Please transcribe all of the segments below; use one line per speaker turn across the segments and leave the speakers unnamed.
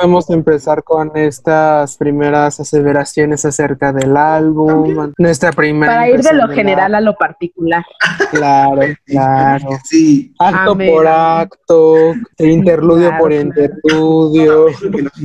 podemos empezar con estas primeras aseveraciones acerca del álbum, nuestra primera.
Para ir de lo general a lo particular.
Claro, claro.
Sí.
Acto por acto, interludio por interludio.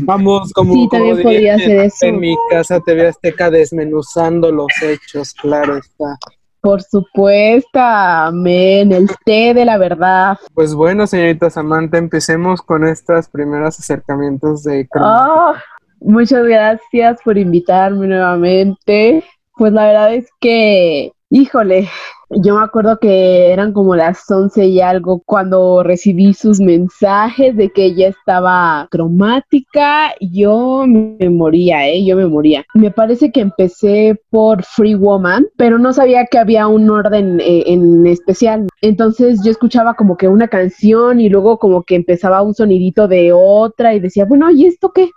Vamos, como,
sí, también podría ser eso.
en mi casa TV Azteca desmenuzando los hechos, claro está.
Por supuesto, amén, el té de la verdad.
Pues bueno, señorita Samantha, empecemos con estos primeros acercamientos de
oh, Muchas gracias por invitarme nuevamente. Pues la verdad es que, híjole, yo me acuerdo que eran como las once y algo cuando recibí sus mensajes de que ella estaba cromática. Yo me moría, ¿eh? Yo me moría. Me parece que empecé por Free Woman, pero no sabía que había un orden eh, en especial. Entonces yo escuchaba como que una canción y luego como que empezaba un sonidito de otra y decía, bueno, ¿y esto qué?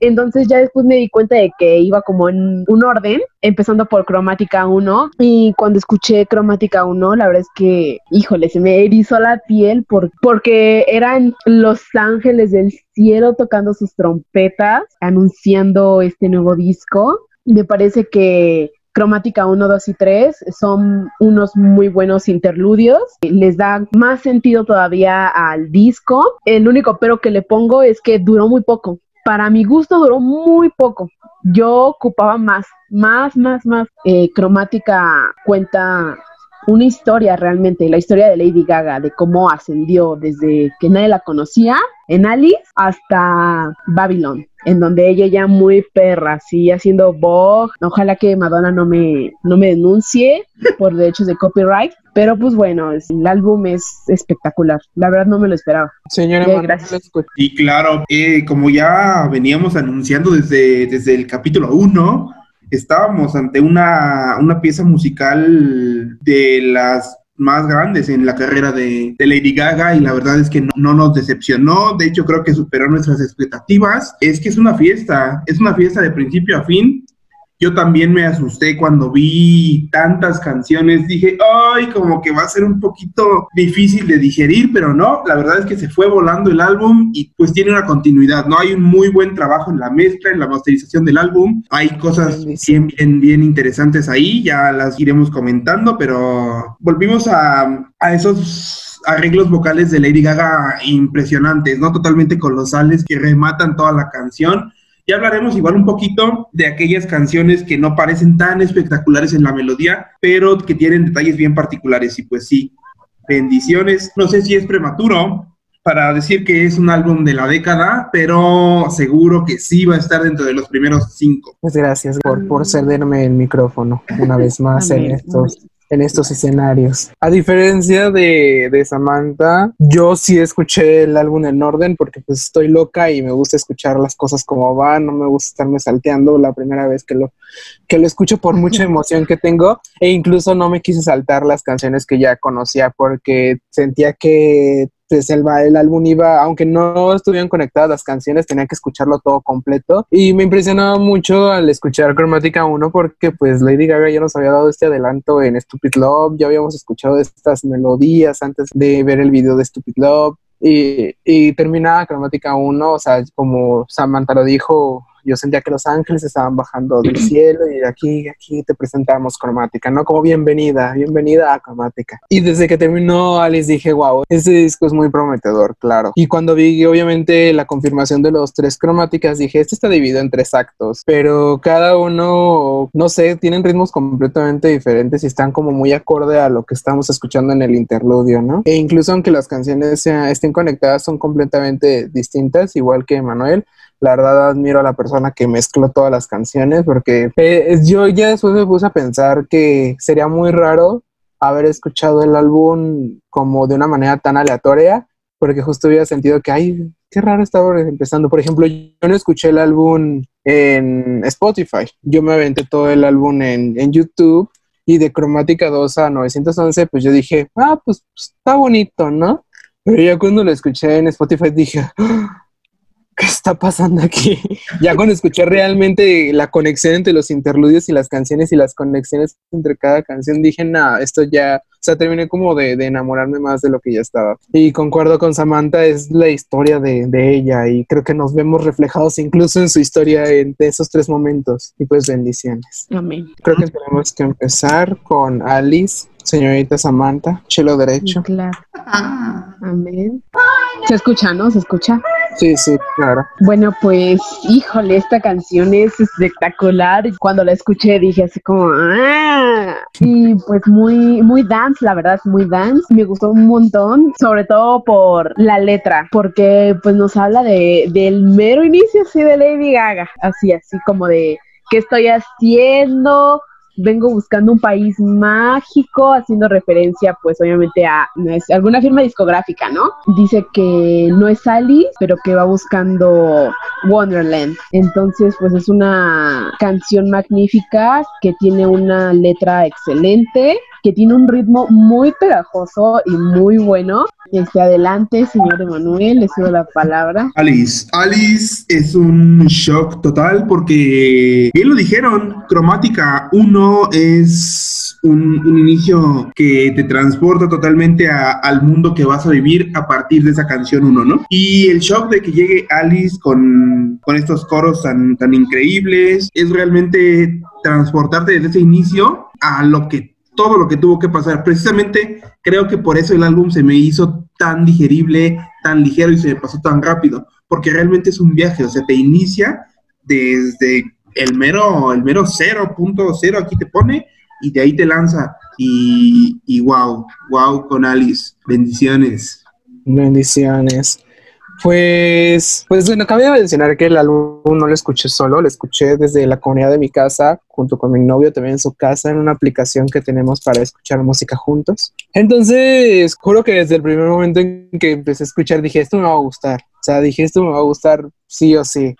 Entonces ya después me di cuenta de que iba como en un orden, empezando por cromática 1. Y cuando escuché cromática 1, la verdad es que, híjole, se me erizó la piel por, porque eran los ángeles del cielo tocando sus trompetas, anunciando este nuevo disco. Me parece que Cromática 1, 2 y 3 son unos muy buenos interludios. Les da más sentido todavía al disco. El único pero que le pongo es que duró muy poco para mi gusto duró muy poco. Yo ocupaba más, más, más, más. Eh, cromática cuenta una historia realmente, la historia de Lady Gaga, de cómo ascendió desde que nadie la conocía en Alice hasta Babylon en donde ella ya muy perra, sigue haciendo Vogue. Ojalá que Madonna no me, no me denuncie por derechos de copyright. Pero pues bueno, el álbum es espectacular. La verdad no me lo esperaba.
Señora, gracias.
Y claro, eh, como ya veníamos anunciando desde, desde el capítulo 1, estábamos ante una, una pieza musical de las más grandes en la carrera de, Lady Gaga y la verdad es que no, nos decepcionó, de hecho creo que superó nuestras expectativas. Es que es una fiesta, es una fiesta de principio a fin yo también me asusté cuando vi tantas canciones. Dije, ay, como que va a ser un poquito difícil de digerir, pero no, la verdad es que se fue volando el álbum y pues tiene una continuidad, ¿no? Hay un muy buen trabajo en la mezcla, en la masterización del álbum. Hay cosas bien, bien, bien interesantes ahí, ya las iremos comentando, pero volvimos a, a esos arreglos vocales de Lady Gaga impresionantes, ¿no? Totalmente colosales que rematan toda la canción ya hablaremos igual un poquito de aquellas canciones que no parecen tan espectaculares en la melodía, pero que tienen detalles bien particulares. Y pues sí, bendiciones. No sé si es prematuro para decir que es un álbum de la década, pero seguro que sí va a estar dentro de los primeros cinco.
Pues gracias por, por cederme el micrófono una vez más en estos en estos escenarios. A diferencia de, de, Samantha, yo sí escuché el álbum en orden porque pues estoy loca y me gusta escuchar las cosas como van, no me gusta estarme salteando la primera vez que lo, que lo escucho por mucha emoción que tengo e incluso no me quise saltar las canciones que ya conocía porque sentía que pues el, el álbum iba, aunque no estuvieran conectadas las canciones, tenía que escucharlo todo completo. Y me impresionaba mucho al escuchar Cromática 1 porque pues Lady Gaga ya nos había dado este adelanto en Stupid Love, ya habíamos escuchado estas melodías antes de ver el video de Stupid Love. Y, y terminaba Cromática 1, o sea, como Samantha lo dijo, yo sentía que los ángeles estaban bajando del cielo y aquí, aquí te presentamos cromática, ¿no? Como bienvenida, bienvenida a cromática. Y desde que terminó Alice dije, wow, este disco es muy prometedor, claro. Y cuando vi obviamente la confirmación de los tres cromáticas, dije, este está dividido en tres actos, pero cada uno, no sé, tienen ritmos completamente diferentes y están como muy acorde a lo que estamos escuchando en el interludio, ¿no? E incluso aunque las canciones estén conectadas, son completamente distintas, igual que Manuel la verdad admiro a la persona que mezcló todas las canciones porque eh, yo ya después me puse a pensar que sería muy raro haber escuchado el álbum como de una manera tan aleatoria porque justo hubiera sentido que, ay, qué raro estaba empezando. Por ejemplo, yo no escuché el álbum en Spotify, yo me aventé todo el álbum en, en YouTube y de Cromática 2 a 911, pues yo dije, ah, pues, pues está bonito, ¿no? Pero ya cuando lo escuché en Spotify dije, ¿qué está pasando aquí? ya cuando escuché realmente la conexión entre los interludios y las canciones y las conexiones entre cada canción, dije, no, esto ya, o sea, terminé como de, de, enamorarme más de lo que ya estaba. Y concuerdo con Samantha, es la historia de, de, ella y creo que nos vemos reflejados incluso en su historia en, de esos tres momentos. Y pues bendiciones.
Amén.
Creo que tenemos que empezar con Alice señorita Samantha, chelo derecho.
Claro. Amén. ¿Se escucha, no? ¿Se escucha?
Sí, sí, claro.
Bueno, pues, híjole, esta canción es espectacular. Cuando la escuché dije así como, ¡ah! Y pues muy, muy dance, la verdad, muy dance. Me gustó un montón, sobre todo por la letra, porque pues nos habla de, del mero inicio, así de Lady Gaga, así, así como de, ¿qué estoy haciendo? Vengo buscando un país mágico, haciendo referencia pues obviamente a alguna firma discográfica, ¿no? Dice que no es Alice, pero que va buscando Wonderland. Entonces pues es una canción magnífica que tiene una letra excelente, que tiene un ritmo muy pegajoso y muy bueno. Este, adelante, señor Emanuel, le cedo la palabra.
Alice, Alice es un shock total porque, bien lo dijeron, Cromática 1 es un, inicio que te transporta totalmente al mundo que vas a vivir a partir de esa canción 1, ¿no? Y el shock de que llegue Alice con, con estos coros tan, tan increíbles es realmente transportarte desde ese inicio a lo que todo lo que tuvo que pasar. Precisamente creo que por eso el álbum se me hizo tan digerible, tan ligero y se me pasó tan rápido, porque realmente es un viaje, o sea, te inicia desde el mero, el mero 0.0 aquí te pone y de ahí te lanza y, y wow, wow con Alice, bendiciones.
Bendiciones. Pues, pues bueno, cabe mencionar que el álbum no lo escuché solo, lo escuché desde la comunidad de mi casa, junto con mi novio también en su casa, en una aplicación que tenemos para escuchar música juntos. Entonces, juro que desde el primer momento en que empecé a escuchar dije, esto me va a gustar. O sea, dije, esto me va a gustar sí o sí.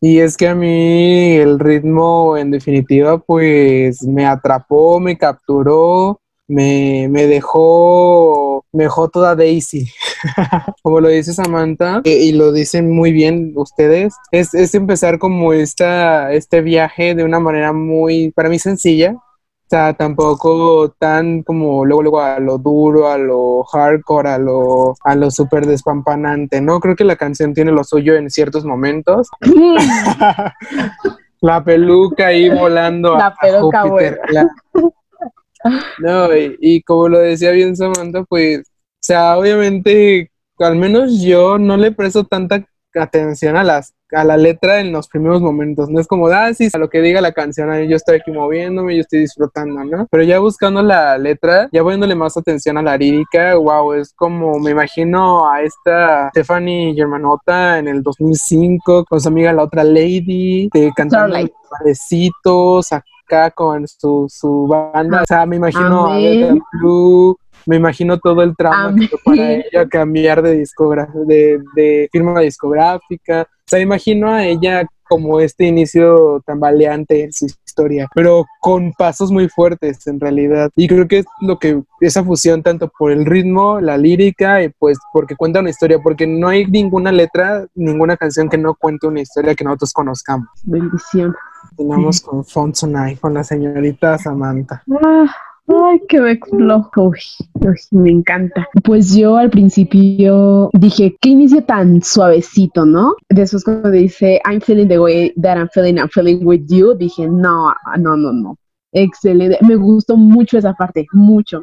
Y es que a mí el ritmo, en definitiva, pues me atrapó, me capturó, me, me dejó, dejó toda Daisy. como lo dice Samantha, eh, y lo dicen muy bien ustedes, es, es empezar como esta, este viaje de una manera muy, para mí sencilla, o sea, tampoco tan como luego, luego a lo duro, a lo hardcore, a lo, a lo súper despampanante, ¿no? Creo que la canción tiene lo suyo en ciertos momentos. la peluca ahí volando
la peluca Júpiter.
No, y, y, como lo decía bien Samantha, pues o sea, obviamente, al menos yo no le presto tanta atención a las a la letra en los primeros momentos. No es como, ah, sí, a lo que diga la canción, yo estoy aquí moviéndome, yo estoy disfrutando, ¿no? Pero ya buscando la letra, ya poniéndole más atención a la lírica, wow, es como me imagino a esta Stephanie Germanota en el 2005 con su amiga la otra Lady, de cantando parecitos acá con su, su banda. O sea, me imagino a Blue me imagino todo el que para ella cambiar de de, de firma discográfica. O sea, imagino a ella como este inicio tambaleante en su historia, pero con pasos muy fuertes en realidad. Y creo que es lo que esa fusión tanto por el ritmo, la lírica y pues porque cuenta una historia, porque no hay ninguna letra, ninguna canción que no cuente una historia que nosotros conozcamos.
Bendición.
Con con la señorita Samantha.
Ah. Ay, qué loco. me encanta. Pues yo al principio dije, qué inicio tan suavecito, ¿no? Después cuando dice, I'm feeling the way that I'm feeling, I'm feeling with you, dije, no, no, no, no. Excelente. Me gustó mucho esa parte, mucho.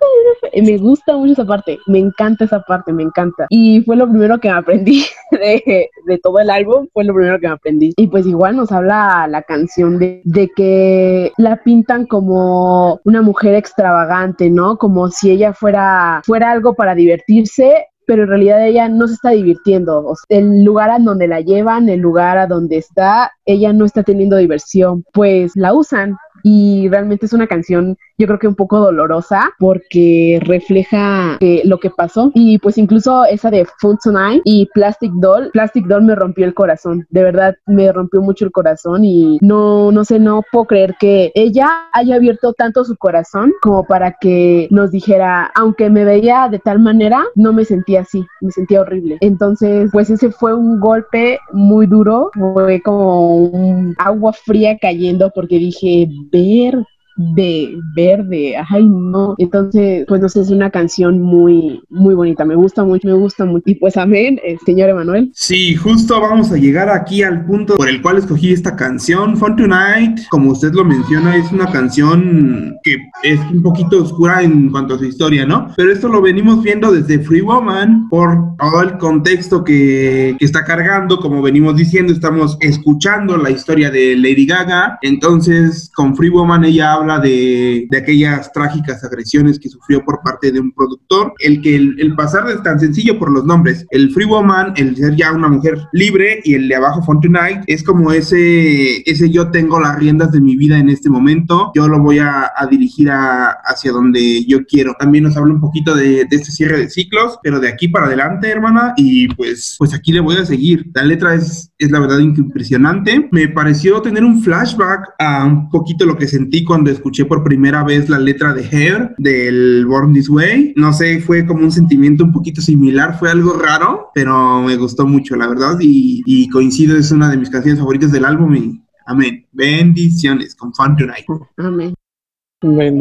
Me gusta mucho esa parte, me encanta esa parte, me encanta. Y fue lo primero que aprendí de, de, todo el álbum, fue lo primero que aprendí. Y pues igual nos habla la canción de, de que la pintan como una mujer extravagante, ¿no? Como si ella fuera, fuera algo para divertirse, pero en realidad ella no se está divirtiendo. el lugar a donde la llevan, el lugar a donde está, ella no está teniendo diversión, pues la usan y realmente es una canción yo creo que un poco dolorosa porque refleja lo que pasó y pues incluso esa de Fun Tonight y Plastic Doll, Plastic Doll me rompió el corazón, de verdad me rompió mucho el corazón y no, no sé, no puedo creer que ella haya abierto tanto su corazón como para que nos dijera, aunque me veía de tal manera, no me sentía así, me sentía horrible. Entonces, pues ese fue un golpe muy duro, fue como un agua fría cayendo porque dije, ver de verde, ay no, entonces pues no sé, es una canción muy, muy bonita, me gusta mucho, me gusta mucho, y pues amén, eh, señor Emanuel.
Sí, justo vamos a llegar aquí al punto por el cual escogí esta canción, Fun Tonight, como usted lo menciona, es una canción que es un poquito oscura en cuanto a su historia, ¿no? Pero esto lo venimos viendo desde Free Woman por todo el contexto que, que está cargando, como venimos diciendo, estamos escuchando la historia de Lady Gaga, entonces con Free Woman ella habla de, de aquellas trágicas agresiones que sufrió por parte de un productor, el que el, el pasar de tan sencillo por los nombres, el Free Woman, el ser ya una mujer libre y el de abajo Tonight, es como ese, ese yo tengo las riendas de mi vida en este momento, yo lo voy a, a dirigir a, hacia donde yo quiero. También nos habla un poquito de, de, este cierre de ciclos, pero de aquí para adelante, hermana, y pues, pues aquí le voy a seguir. La letra es, es la verdad impresionante. Me pareció tener un flashback a un poquito lo que sentí cuando escuché por primera vez la letra de Hair del Born This Way. No sé, fue como un sentimiento un poquito similar, fue algo raro, pero me gustó mucho, la verdad, y, y coincido, es una de mis canciones favoritas del álbum y amén. Bendiciones con Fun Tonight.
Amén.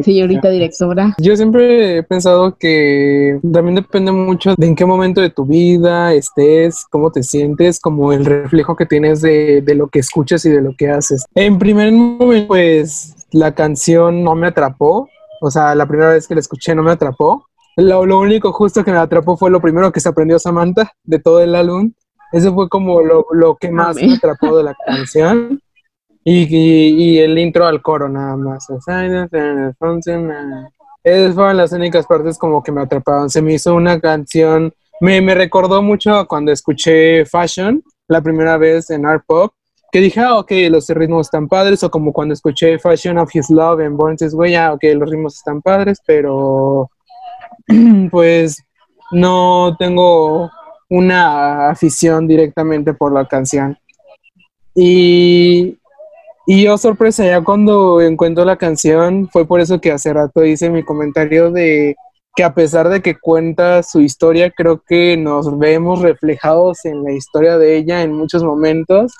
Señorita directora.
Yo siempre he pensado que también depende mucho de en qué momento de tu vida estés, cómo te sientes, como el reflejo que tienes de, de lo que escuchas y de lo que haces. En primer momento, pues la canción no me atrapó, o sea, la primera vez que la escuché no me atrapó. Lo, lo único justo que me atrapó fue lo primero que se aprendió Samantha de todo el álbum. Eso fue como lo, lo que más me atrapó de la canción. Y, y, y, el intro al coro nada más. Esas fueron las únicas partes como que me atrapaban. Se me hizo una canción, me, me recordó mucho cuando escuché Fashion la primera vez en Art Pop, que dije, ah, ok, los ritmos están padres, o como cuando escuché Fashion of His Love en Born This Way, ah, ok, los ritmos están padres, pero pues no tengo una afición directamente por la canción. Y y yo sorpresa, ya cuando encuentro la canción, fue por eso que hace rato hice mi comentario de que a pesar de que cuenta su historia, creo que nos vemos reflejados en la historia de ella en muchos momentos.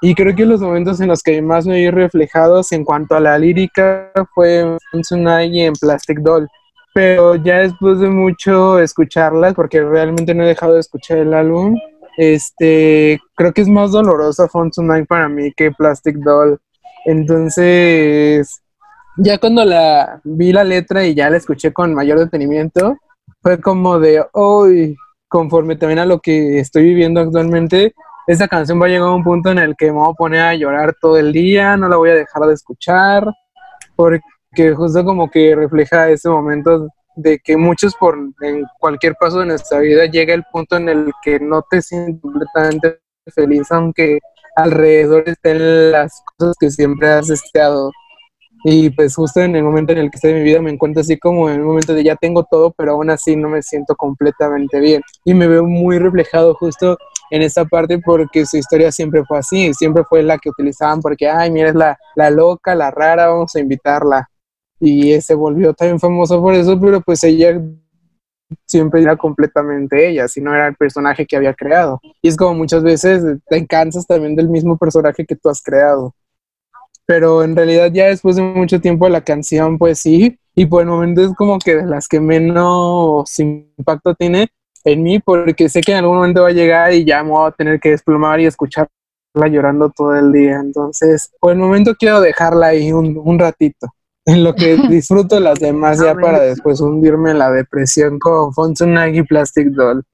Y creo que los momentos en los que más me vi reflejados en cuanto a la lírica fue en Tsunai y en Plastic Doll. Pero ya después de mucho escucharlas, porque realmente no he dejado de escuchar el álbum, este, creo que es más dolorosa Fun para mí que Plastic Doll. Entonces, ya cuando la vi la letra y ya la escuché con mayor detenimiento, fue como de, hoy, conforme también a lo que estoy viviendo actualmente, esta canción va a llegar a un punto en el que me voy a poner a llorar todo el día, no la voy a dejar de escuchar, porque justo como que refleja ese momento de que muchos por en cualquier paso de nuestra vida llega el punto en el que no te sientes completamente feliz, aunque alrededor estén las cosas que siempre has deseado. Y pues justo en el momento en el que estoy en mi vida me encuentro así como en el momento de ya tengo todo, pero aún así no me siento completamente bien. Y me veo muy reflejado justo en esta parte porque su historia siempre fue así, siempre fue la que utilizaban porque, ay, mira, es la, la loca, la rara, vamos a invitarla. Y se volvió también famoso por eso, pero pues ella siempre era completamente ella, si no era el personaje que había creado. Y es como muchas veces te cansas también del mismo personaje que tú has creado. Pero en realidad ya después de mucho tiempo la canción, pues sí, y por el momento es como que de las que menos impacto tiene en mí, porque sé que en algún momento va a llegar y ya me voy a tener que desplomar y escucharla llorando todo el día. Entonces, por el momento quiero dejarla ahí un, un ratito en lo que disfruto las demás ya para después hundirme en la depresión con Fonsunagi Plastic Doll.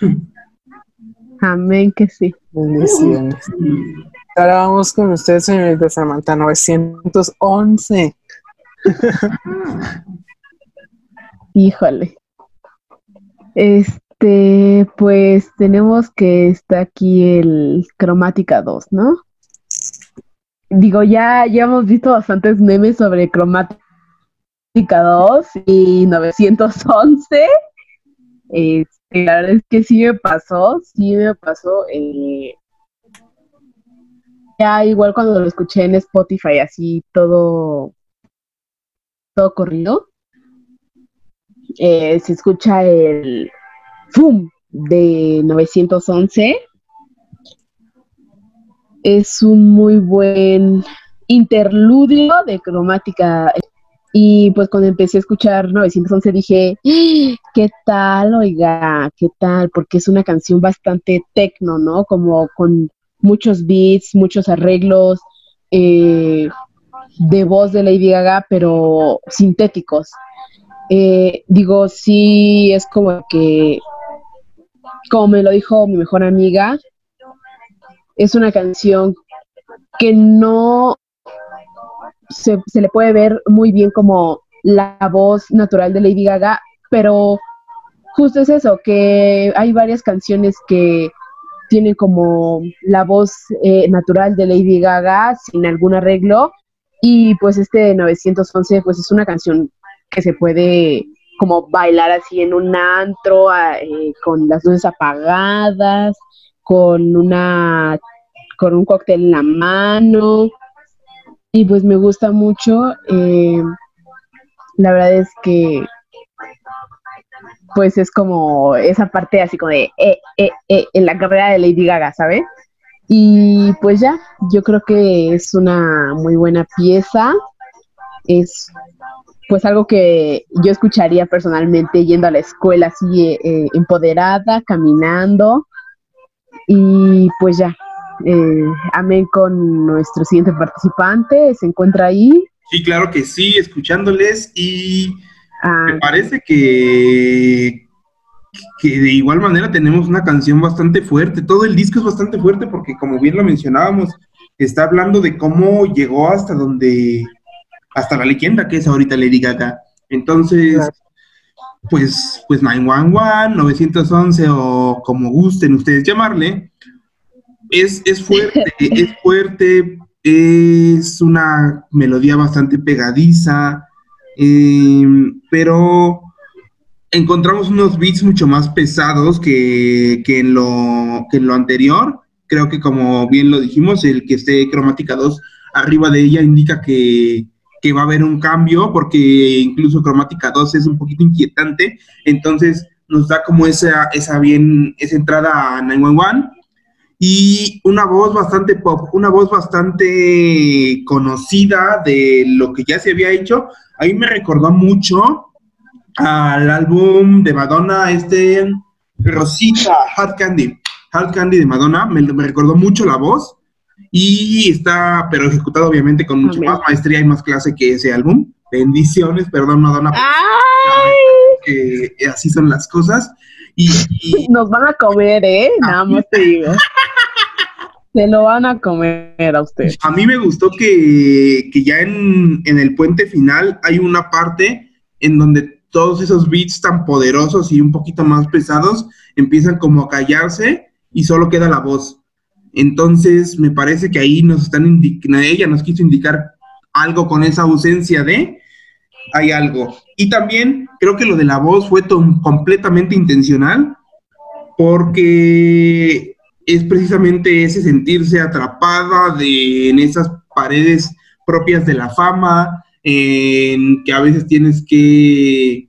Amén que sí.
Bendiciones. Ahora vamos con ustedes, señorita Samantha, 911.
Híjole. Este, pues tenemos que está aquí el Cromática 2, ¿no? digo, ya, ya hemos visto bastantes memes sobre Cromática 2 y 911. Este, la verdad es que sí me pasó, sí me pasó. Eh, ya igual cuando lo escuché en Spotify, así todo, todo corrido, eh, se escucha el FUM de 911 es un muy buen interludio de cromática. Y pues cuando empecé a escuchar 911 dije, ¡Ah! ¿qué tal? Oiga, ¿qué tal? Porque es una canción bastante tecno, ¿no? Como con muchos beats, muchos arreglos eh, de voz de Lady Gaga, pero sintéticos. Eh, digo, sí, es como que, como me lo dijo mi mejor amiga, es una canción que no se, le puede ver muy bien como la voz natural de Lady Gaga, pero justo es eso, que hay varias canciones que tienen como la voz eh, natural de Lady Gaga sin algún arreglo y pues este 911 pues es una canción que se puede como bailar así en un antro eh, con las luces apagadas, con una con un cóctel en la mano y pues me gusta mucho. Eh, la verdad es que pues es como esa parte así como de eh, en la carrera de Lady Gaga, ¿sabes? Y pues ya, yo creo que es una muy buena pieza. Es pues algo que yo escucharía personalmente yendo a la escuela así empoderada, caminando. Y pues ya, amén con nuestro siguiente participante, se encuentra ahí.
Sí, claro que sí, escuchándoles y Ah. Me parece que, que de igual manera tenemos una canción bastante fuerte. Todo el disco es bastante fuerte porque, como bien lo mencionábamos, está hablando de cómo llegó hasta donde, hasta la leyenda que es ahorita Lady Gaga. Entonces, pues, pues 911, 911 o como gusten ustedes llamarle, es, es fuerte, es fuerte, es una melodía bastante pegadiza, Em, pero encontramos unos beats mucho más pesados que, en lo, en lo anterior. Creo que como bien lo dijimos, el que esté cromática 2 arriba de ella indica que, va a haber un cambio, porque incluso cromática 2 es un poquito inquietante, entonces nos da como esa, esa bien, esa entrada a 911 y una voz bastante pop, una voz bastante conocida de lo que ya se había hecho, a mí me recordó mucho al álbum de Madonna, este Rosita, Hard Candy. Hard Candy de Madonna, me, recordó mucho la voz y está, pero ejecutado obviamente con mucho más maestría y más clase que ese álbum. Bendiciones, perdón Madonna. Que así son las cosas. Y,
Nos van a comer, ¿eh? Nada más te digo. Se lo van a comer a usted.
A mí me gustó que, ya en, el puente final hay una parte en donde todos esos beats tan poderosos y un poquito más pesados empiezan como a callarse y solo queda la voz. Entonces me parece que ahí nos están ella nos quiso indicar algo con esa ausencia de, hay algo. Y también creo que lo de la voz fue completamente intencional porque es precisamente ese sentirse atrapada de, en esas paredes propias de la fama, en que a veces tienes que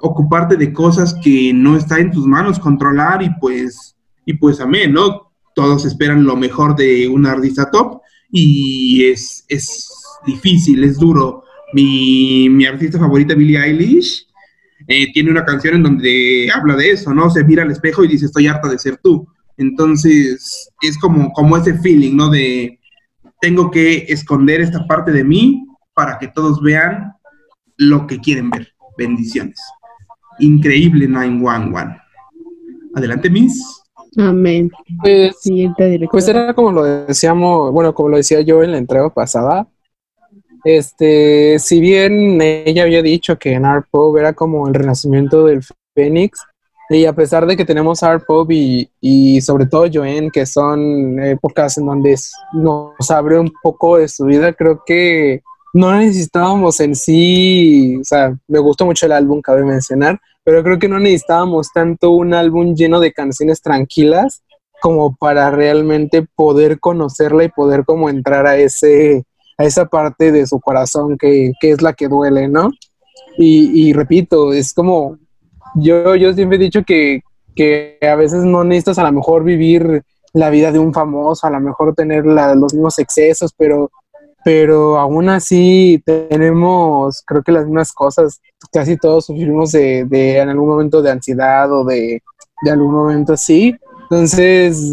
ocuparte de cosas que no está en tus manos controlar y pues, y pues amén, ¿no? Todos esperan lo mejor de un artista top y es, es difícil, es duro. Mi, mi artista favorita, Billie Eilish, eh, tiene una canción en donde habla de eso, ¿no? Se mira al espejo y dice, estoy harta de ser tú. Entonces, es como, como ese feeling, ¿no? De tengo que esconder esta parte de mí para que todos vean lo que quieren ver. Bendiciones. Increíble 911. Adelante, Miss.
Amén.
Pues, pues era como lo decíamos, bueno, como lo decía yo en la entrega pasada. Este, si bien ella había dicho que Narpo era como el renacimiento del Fénix, y a pesar de que tenemos Art Pop y, y, sobre todo Joanne, que son épocas en donde nos abre un poco de su vida, creo que no necesitábamos en sí, o sea, me gustó mucho el álbum, cabe mencionar, pero creo que no necesitábamos tanto un álbum lleno de canciones tranquilas como para realmente poder conocerla y poder como entrar a ese a esa parte de su corazón que, que es la que duele, ¿no? Y, y repito, es como yo, yo siempre he dicho que, a veces no necesitas a lo mejor vivir la vida de un famoso, a lo mejor tener los mismos excesos, pero pero aún así tenemos, creo que las mismas cosas, casi todos sufrimos de, de en algún momento de ansiedad o de, de algún momento así. Entonces,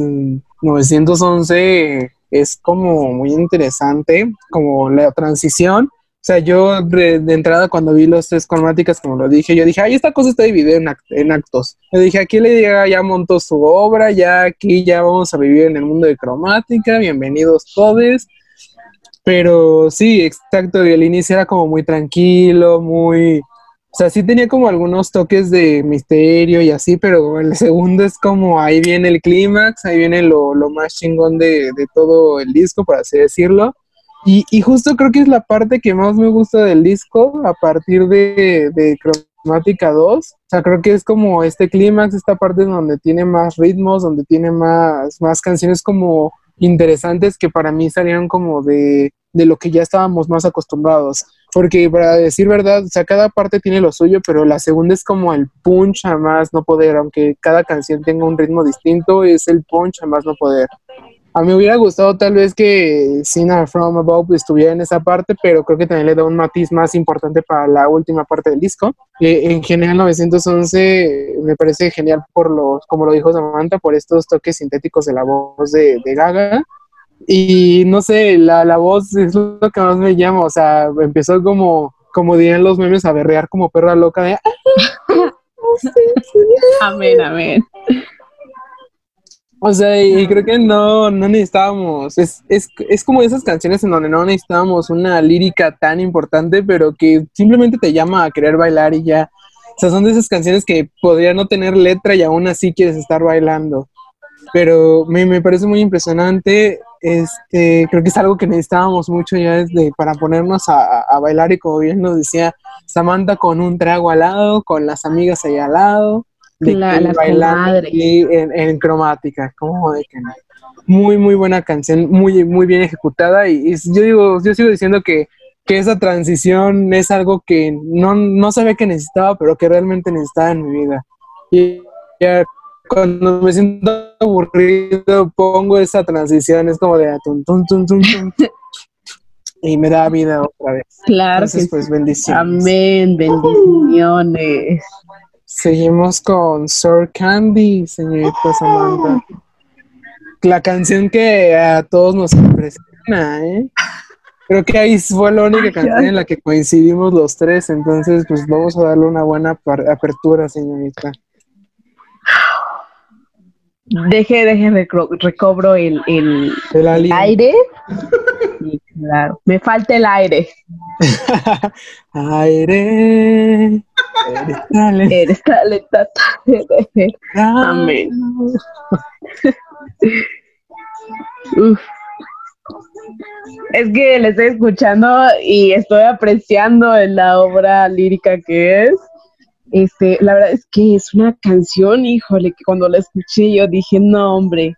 911 es como muy interesante, como la transición. O sea, yo de, entrada cuando vi los tres cromáticas, como lo dije, yo dije, ay, esta cosa está dividida en, en actos. Yo dije, aquí le llega, ya montó su obra, ya aquí ya vamos a vivir en el mundo de cromática, bienvenidos todos. Pero sí, exacto, el inicio era como muy tranquilo, muy, o sea, sí tenía como algunos toques de misterio y así, pero el segundo es como ahí viene el clímax, ahí viene lo, más chingón de, todo el disco, por así decirlo. Y, y, justo creo que es la parte que más me gusta del disco a partir de, de Cromática 2. O sea, creo que es como este clímax, esta parte donde tiene más ritmos, donde tiene más, más canciones como interesantes que para mí salieron como de, de lo que ya estábamos más acostumbrados porque para decir verdad, o sea, cada parte tiene lo suyo, pero la segunda es como el punch a más no poder, aunque cada canción tenga un ritmo distinto, es el punch a más no poder. A mí me hubiera gustado tal vez que Sina From Above estuviera en esa parte, pero creo que también le da un matiz más importante para la última parte del disco. Eh, en general 911 me parece genial por los, como lo dijo Samantha, por estos toques sintéticos de la voz de, de Gaga y no sé, la, la voz es lo que más me llama, o sea, empezó como, como dirían los memes, a berrear como perra loca de...
amén, amén.
O sea, y creo que no, no necesitábamos, es, es, es como esas canciones en donde no necesitábamos una lírica tan importante, pero que simplemente te llama a querer bailar y ya. O sea, son de esas canciones que podrían no tener letra y aún así quieres estar bailando. Pero me, me parece muy impresionante este, creo que es algo que necesitábamos mucho ya desde para ponernos a, a, bailar y como bien nos decía Samantha con un trago al lado, con las amigas ahí al lado,
la, bailando
en, en, cromática, como de que muy muy buena canción, muy muy bien ejecutada y, y, yo digo, yo sigo diciendo que, que esa transición es algo que no, no sabía que necesitaba, pero que realmente necesitaba en mi vida. Y ya cuando me siento aburrido pongo esa transición, es como de tum, tum, tum, tum, y me da vida otra vez.
Claro. Entonces,
pues bendiciones.
Amén, bendiciones.
Seguimos con Sir Candy, señorita Samantha. La canción que a todos nos impresiona, ¿eh? Creo que ahí fue la única canción en la que coincidimos los tres, entonces pues vamos a darle una buena apertura, señorita.
Deje, deje, recobro el, el, aire. claro, me falta el aire.
aire.
Eres. Amén. Es que le estoy escuchando y estoy apreciando la obra lírica que es. Este, la verdad es que es una canción, híjole, que cuando la escuché yo dije, no, hombre,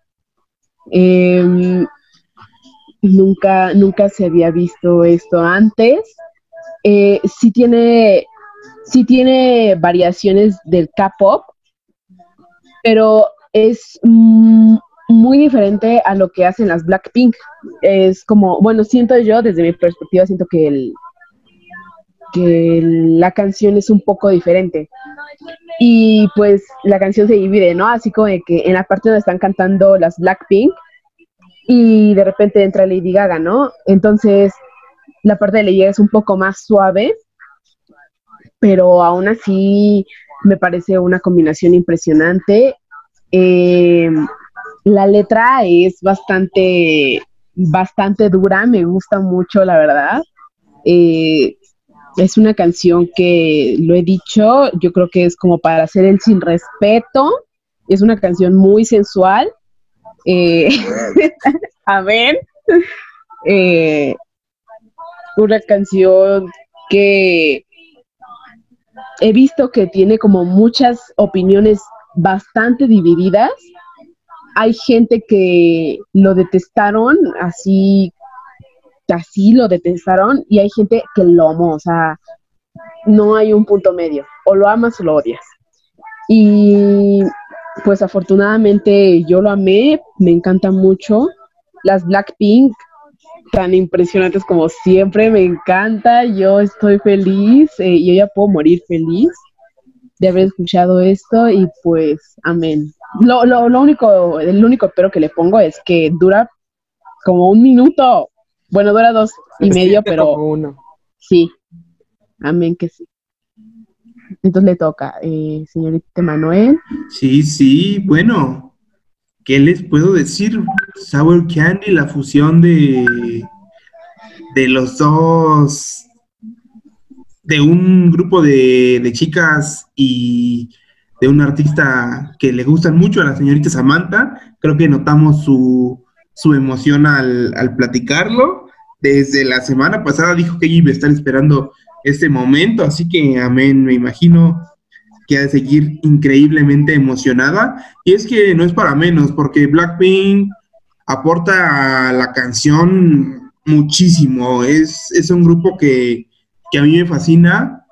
em, nunca, nunca se había visto esto antes. Eh, sí tiene, sí tiene variaciones del K-pop, pero es muy diferente a lo que hacen las Blackpink. Es como, bueno, siento yo, desde mi perspectiva, siento que el, que la canción es un poco diferente. Y pues la canción se divide, ¿no? Así como de que en la parte donde están cantando las Blackpink y de repente entra Lady Gaga, ¿no? Entonces la parte de Lady Gaga es un poco más suave, pero aún así me parece una combinación impresionante. Eh, la letra es bastante, bastante dura, me gusta mucho, la verdad. Eh, es una canción que, lo he dicho, yo creo que es como para hacer el sin respeto. Es una canción muy sensual. Eh, a ver. Eh, una canción que he visto que tiene como muchas opiniones bastante divididas. Hay gente que lo detestaron así así lo detestaron y hay gente que lo amó, o sea, no hay un punto medio, o lo amas o lo odias. Y pues afortunadamente yo lo amé, me encanta mucho. Las Blackpink tan impresionantes como siempre, me encanta, yo estoy feliz, eh, yo ya puedo morir feliz de haber escuchado esto y pues amén. Lo, lo, lo único, el único pero que le pongo es que dura como un minuto, bueno, dura dos y medio, pero
uno.
sí, amén que sí. Entonces le toca, eh, señorita Manuel.
Sí, sí, bueno, ¿qué les puedo decir? Sour Candy, la fusión de, de los dos, de un grupo de, de chicas y de un artista que le gustan mucho a la señorita Samantha. Creo que notamos su, su emoción al, al platicarlo. Desde la semana pasada dijo que ella iba a estar esperando este momento, así que amén, me imagino que ha de seguir increíblemente emocionada. Y es que no es para menos, porque Blackpink aporta a la canción muchísimo. Es, es un grupo que, que a mí me fascina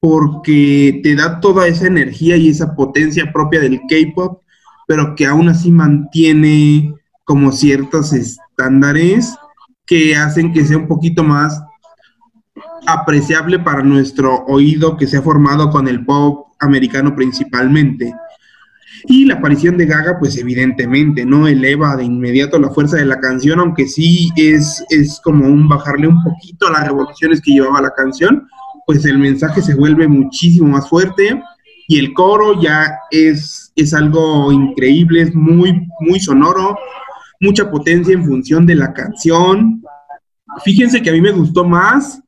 porque te da toda esa energía y esa potencia propia del K-pop, pero que aún así mantiene como ciertos estándares que hacen que sea un poquito más apreciable para nuestro oído que se ha formado con el pop americano principalmente. Y la aparición de Gaga, pues evidentemente, ¿no? Eleva de inmediato la fuerza de la canción, aunque sí es, es como un bajarle un poquito a las revoluciones que llevaba la canción, pues el mensaje se vuelve muchísimo más fuerte y el coro ya es, es algo increíble, es muy, muy sonoro, mucha potencia en función de la canción. Fíjense que a mí me gustó más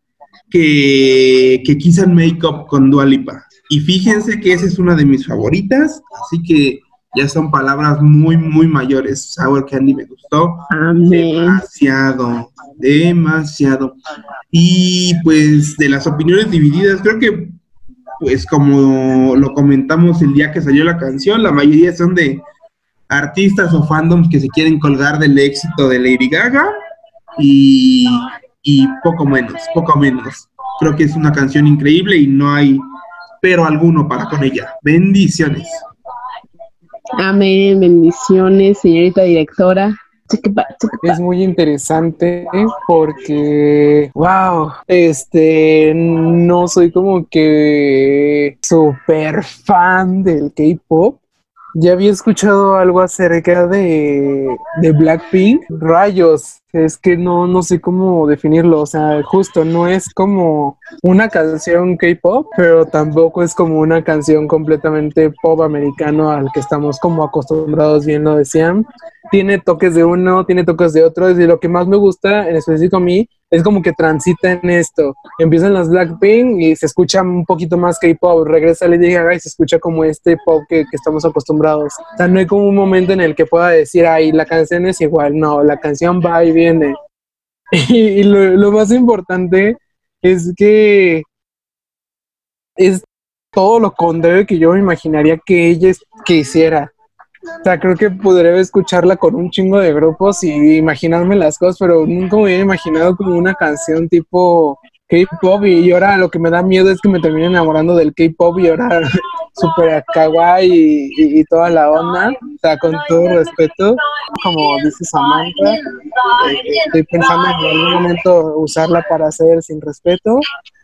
que, que Kiss and Makeup con Dua Lipa. Y fíjense que esa es una de mis favoritas, así que ya son palabras muy, muy mayores. Sour Candy me gustó
Amén.
demasiado, demasiado. Y pues de las opiniones divididas, creo que pues como lo comentamos el día que salió la canción, la mayoría son de artistas o fandoms que se quieren colgar del éxito de Lady Gaga y, y poco menos, poco menos. Creo que es una canción increíble y no hay pero alguno para con ella. Bendiciones.
Amén, bendiciones, señorita directora.
Es muy interesante porque, wow, este, no soy como que súper fan del K-pop. Ya había escuchado algo acerca de, de Blackpink. Rayos, es que no, no sé cómo definirlo. O sea, justo no es como una canción K-pop, pero tampoco es como una canción completamente pop americano al que estamos como acostumbrados, bien lo decían. Tiene toques de uno, tiene toques de otro. Y lo que más me gusta, en específico a mí, es como que transita en esto. Empiezan las Blackpink y se escucha un poquito más K-pop. Regresa Lady Gaga y se escucha como este pop que, que estamos acostumbrados. O sea, no hay como un momento en el que pueda decir, ay, la canción es igual. No, la canción va y viene. Y, lo, más importante es que es todo lo contrario que yo me imaginaría que ella que hiciera. O sea, creo que podría escucharla con un chingo de grupos y imaginarme las cosas, pero nunca me hubiera imaginado como una canción tipo K-pop y ahora lo que me da miedo es que me termine enamorando del K-pop y ahora super kawaii y, y- y toda la onda. O sea, con todo respeto, como dice Samantha, eh, estoy pensando en algún momento usarla para hacer sin respeto.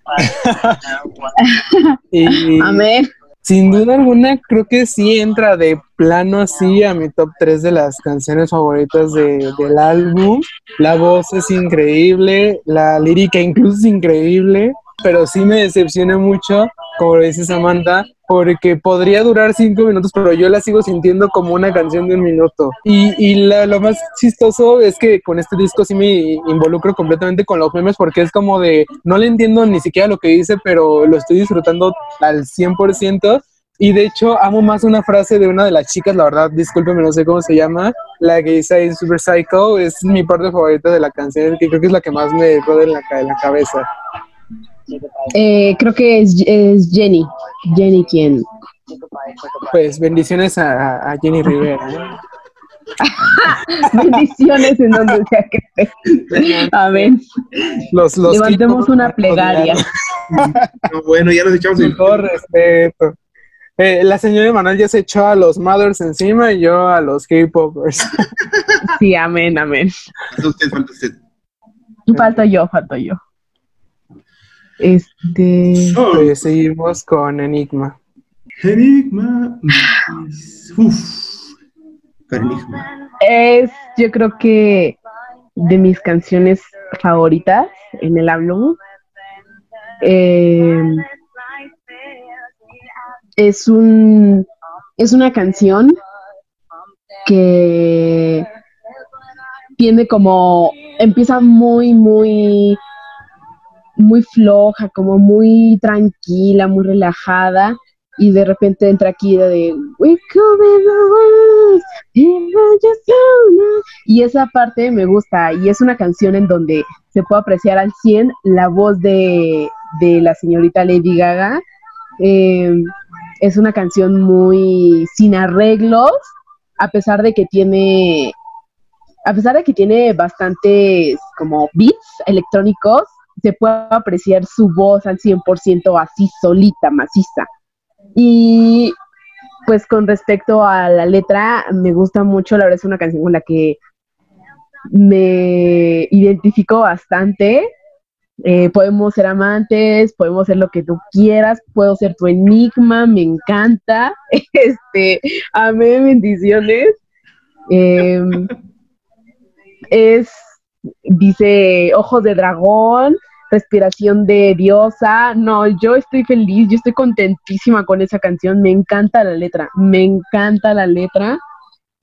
y,
Amén.
Sin duda alguna, creo que sí entra de plano así a mi top 3 de las canciones favoritas de- del álbum. La voz es increíble, la lírica incluso es increíble, pero sí me decepciona mucho, como lo dice Samantha, porque podría durar cinco minutos, pero yo la sigo sintiendo como una canción de un minuto. Y, y la- lo más chistoso es que con este disco sí me involucro completamente con los memes, porque es como de, no le entiendo ni siquiera lo que dice, pero lo estoy disfrutando al 100%. Y de hecho, amo más una frase de una de las chicas, la verdad, discúlpeme, no sé cómo se llama, la que dice ahí Super Psycho, es mi parte favorita de la canción, que creo que es la que más me roda en la, en la cabeza.
Eh, creo que es, es Jenny. Jenny quien.
Pues bendiciones a, Jenny Rivera. ¿eh?
Bendiciones en donde sea que esté. Amén.
Los, los
Levantemos una plegaria.
No, bueno, ya nos echamos
Con respeto. Eh, la señora Manuel ya se echó a los mothers encima y yo a los K-popers.
Sí, amén, amén.
Falta usted, falta usted.
Falto yo, falto yo. Este.
Pues seguimos con Enigma.
Enigma. Uf. Enigma.
Es, yo creo que de mis canciones favoritas en el álbum. Eh, es un es una canción que tiene como empieza muy muy muy floja, como muy tranquila, muy relajada y de repente entra aquí de We y esa parte me gusta y es una canción en donde se puede apreciar al 100 la voz de, de la señorita Lady Gaga. Eh, es una canción muy sin arreglos, a pesar de que tiene, a pesar de que tiene bastantes como beats electrónicos, se puede apreciar su voz al 100% así solita, maciza. Y pues con respecto a la letra, me gusta mucho, la verdad es una canción con la que me identifico bastante. Eh, podemos ser amantes, podemos ser lo que tú quieras, puedo ser tu enigma, me encanta. Este, amén, bendiciones. Em, es, dice, ojos de dragón, respiración de diosa. No, yo estoy feliz, yo estoy contentísima con esa canción. Me encanta la letra, me encanta la letra.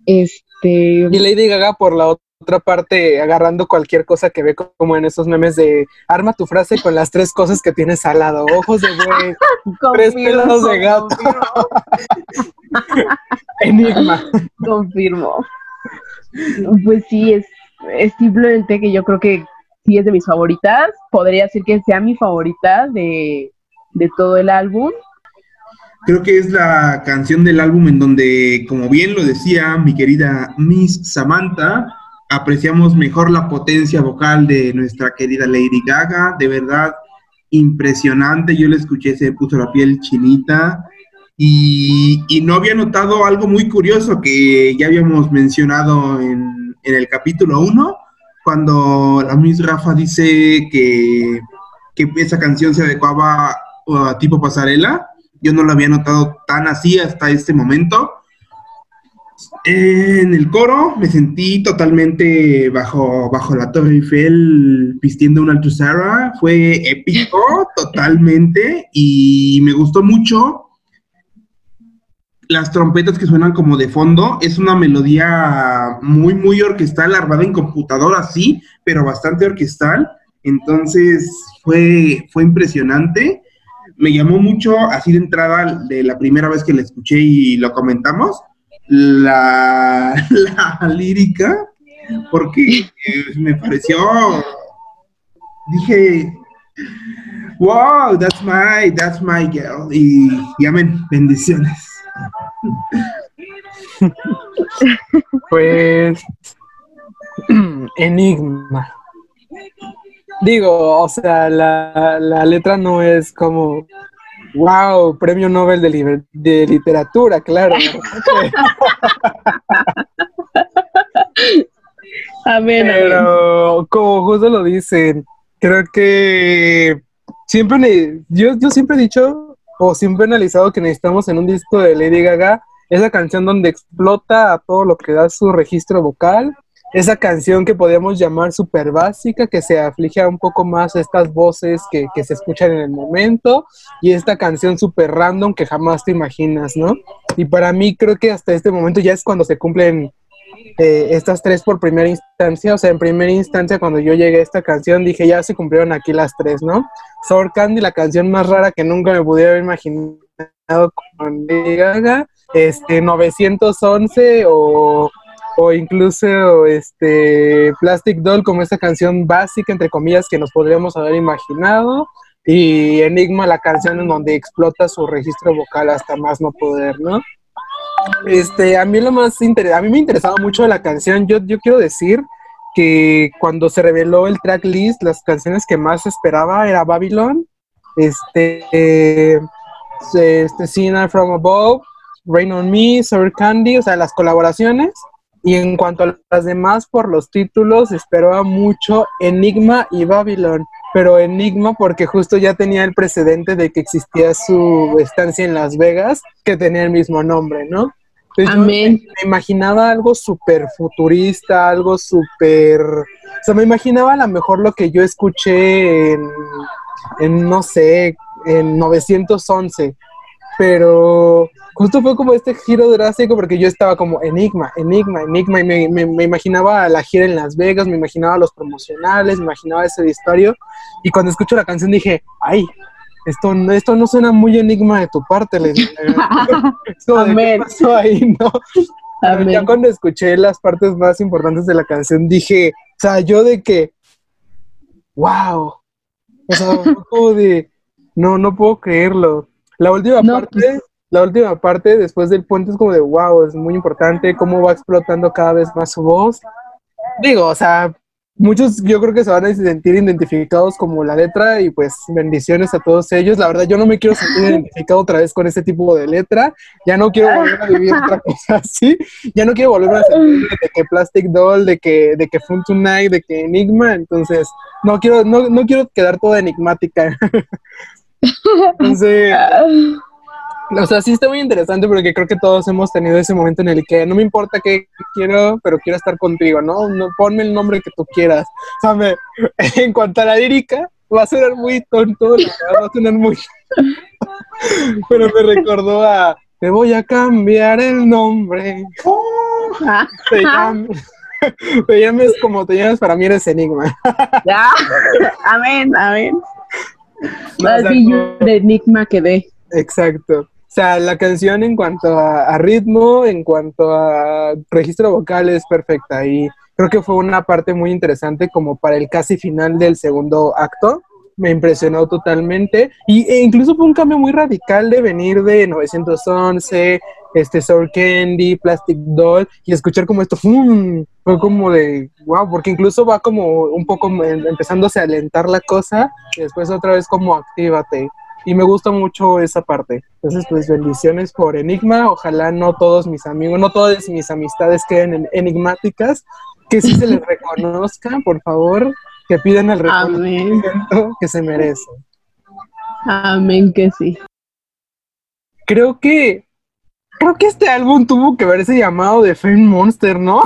Este.
Y Lady Gaga por la otra parte, agarrando cualquier cosa que ve como en esos memes de arma tu frase con las tres cosas que tienes al lado: ojos de buey, tres pelos de gato. Enigma.
Confirmo. Pues sí, es, es simplemente que yo creo que sí es de mis favoritas. Podría decir que sea mi favorita de, de todo el álbum.
Creo que es la canción del álbum en donde, como bien lo decía mi querida Miss Samantha, apreciamos mejor la potencia vocal de nuestra querida Lady Gaga. De verdad, impresionante. Yo la escuché, se puso la piel chinita. Y, no había notado algo muy curioso que ya habíamos mencionado en, en el capítulo 1 cuando la Miss Rafa dice que, que esa canción se adecuaba a tipo pasarela. Yo no lo había notado tan así hasta este momento. En el coro me sentí totalmente bajo, bajo la Torre Eiffel vistiendo una Altusara. Fue épico totalmente y me gustó mucho las trompetas que suenan como de fondo, es una melodía muy, muy orquestal, armada en computadora, sí, pero bastante orquestal. Entonces fue, fue impresionante. Me llamó mucho, así de entrada, de la primera vez que la escuché y lo comentamos, la, la lírica, porque eh, me pareció, dije, wow, that's my, that's my girl. Y, y amén, bendiciones.
Pues Enigma. Digo, o sea, la, la, letra no es como wow, premio Nobel de, de literatura, claro. Pero como justo lo dicen, creo que siempre yo, yo siempre he dicho o siempre analizado que necesitamos en un disco de Lady Gaga esa canción donde explota a todo lo que da su registro vocal, esa canción que podríamos llamar súper básica, que se aflige un poco más a estas voces que, que, se escuchan en el momento, y esta canción súper random que jamás te imaginas, ¿no? Y para mí creo que hasta este momento ya es cuando se cumplen eh, estas tres por primera instancia, o sea, en primera instancia cuando yo llegué a esta canción dije, ya se cumplieron aquí las tres, ¿no? Sour Candy, la canción más rara que nunca me pudiera haber imaginado con Gaga, este, 911 o, o incluso este, Plastic Doll como esta canción básica, entre comillas, que nos podríamos haber imaginado, y Enigma, la canción en donde explota su registro vocal hasta más no poder, ¿no? Este, a mí lo más a mí me interesaba mucho la canción. Yo, yo quiero decir que cuando se reveló el tracklist, las canciones que más esperaba era Babylon, este, este Sinner from Above, Rain on Me, Sour Candy, o sea, las colaboraciones. Y en cuanto a las demás, por los títulos, esperaba mucho Enigma y Babylon. Pero Enigma porque justo ya tenía el precedente de que existía su estancia en Las Vegas, que tenía el mismo nombre, ¿no?
Amén.
me imaginaba algo súper futurista, algo súper... O sea, me imaginaba a lo mejor lo que yo escuché en, en no sé, en 911, pero justo fue como este giro drástico porque yo estaba como enigma, enigma, enigma, y me, me, me, imaginaba la gira en Las Vegas, me imaginaba los promocionales, me imaginaba ese vestuario, y cuando escucho la canción dije, ay, esto, esto no suena muy enigma de tu parte, le dije.
Amén.
¿Qué pasó ahí, no? Amén. Ya cuando escuché las partes más importantes de la canción dije, o sea, yo de que, wow, o sea, como de, no, no puedo creerlo. La última no, parte, pues... la última parte después del puente es como de, wow, es muy importante cómo va explotando cada vez más su voz. Digo, o sea, muchos yo creo que se van a sentir identificados como la letra y pues bendiciones a todos ellos. La verdad yo no me quiero sentir identificado otra vez con ese tipo de letra. Ya no quiero volver a vivir otra cosa así. Ya no quiero volver a sentir de que Plastic Doll, de que de que Fun Tonight, de que Enigma. Entonces no quiero no, no quiero quedar toda enigmática. Entonces o sea, sí está muy interesante porque creo que todos hemos tenido ese momento en el que no me importa qué quiero, pero quiero estar contigo, ¿no? no ponme el nombre que tú quieras. O sea, me, en cuanto a la lírica, va a sonar muy tonto, va a sonar muy... pero me recordó a Te voy a cambiar el nombre. Te, llames, te llames como te llamas, para mí eres enigma.
Ya. Amén, amén. Más o sea, yo de enigma que de.
Exacto. O sea, la canción en cuanto a, a, ritmo, en cuanto a registro vocal es perfecta y creo que fue una parte muy interesante como para el casi final del segundo acto. Me impresionó totalmente y, e incluso fue un cambio muy radical de venir de 911, este Sour Candy, Plastic Doll y escuchar como esto ¡fum! fue como de wow, porque incluso va como un poco empezándose a alentar la cosa y después otra vez como actívate y me gusta mucho esa parte. Entonces, pues bendiciones por Enigma. Ojalá no todos mis amigos, no todas mis amistades queden enigmáticas, que sí se les reconozca, por favor, que pidan el reconocimiento que se merecen.
Amén, que sí.
Creo que creo que este álbum tuvo que verse llamado The Fame Monster, ¿no?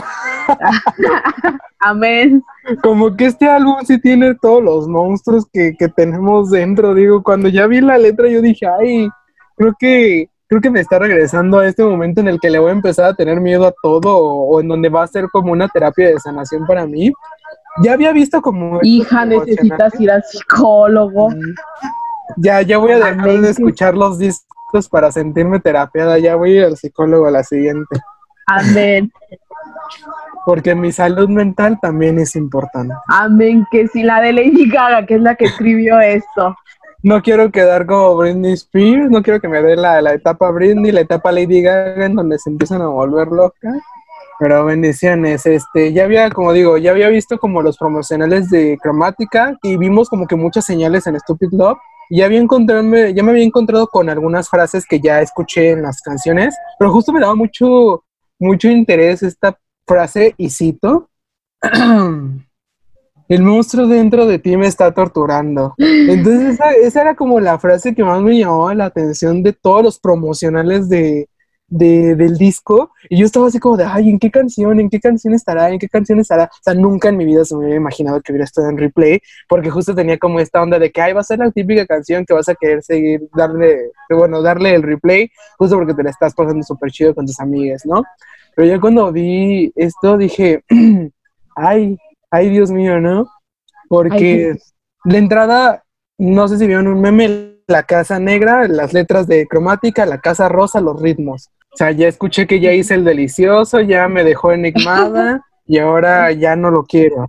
Amén.
Como que este álbum sí tiene todos los monstruos que, que, tenemos dentro. Digo, cuando ya vi la letra, yo dije, ay, creo que, creo que me está regresando a este momento en el que le voy a empezar a tener miedo a todo, o, o en donde va a ser como una terapia de sanación para mí. Ya había visto como.
Hija, necesitas ir al psicólogo.
Ya, ya voy a dejar de escuchar los discos para sentirme terapiada. Ya voy a ir al psicólogo a la siguiente.
Amén.
Porque mi salud mental también es importante.
Amén, que si la de Lady Gaga, que es la que escribió esto.
No quiero quedar como Britney Spears, no quiero que me dé la, la etapa Britney, la etapa Lady Gaga, en donde se empiezan a volver locas. Pero bendiciones, este, ya había, como digo, ya había visto como los promocionales de cromática y vimos como que muchas señales en Stupid Love. Ya, había encontrado, ya me había encontrado con algunas frases que ya escuché en las canciones, pero justo me daba mucho, mucho interés esta frase y cito. El monstruo dentro de ti me está torturando. Entonces esa, esa, era como la frase que más me llamaba la atención de todos los promocionales de, de, del disco. Y yo estaba así como de, ay, ¿en qué canción? ¿En qué canción estará? ¿En qué canción estará? O sea, nunca en mi vida se me había imaginado que hubiera estado en replay, porque justo tenía como esta onda de que, ay, va a ser la típica canción que vas a querer seguir, darle, bueno, darle el replay, justo porque te la estás pasando súper chido con tus amigas, ¿no? Pero ya cuando vi esto dije, ay, ay Dios mío, ¿no? Porque la entrada, no sé si vieron un meme, la casa negra, las letras de cromática, la casa rosa, los ritmos. O sea, ya escuché que ya hice el delicioso, ya me dejó enigmada y ahora ya no lo quiero.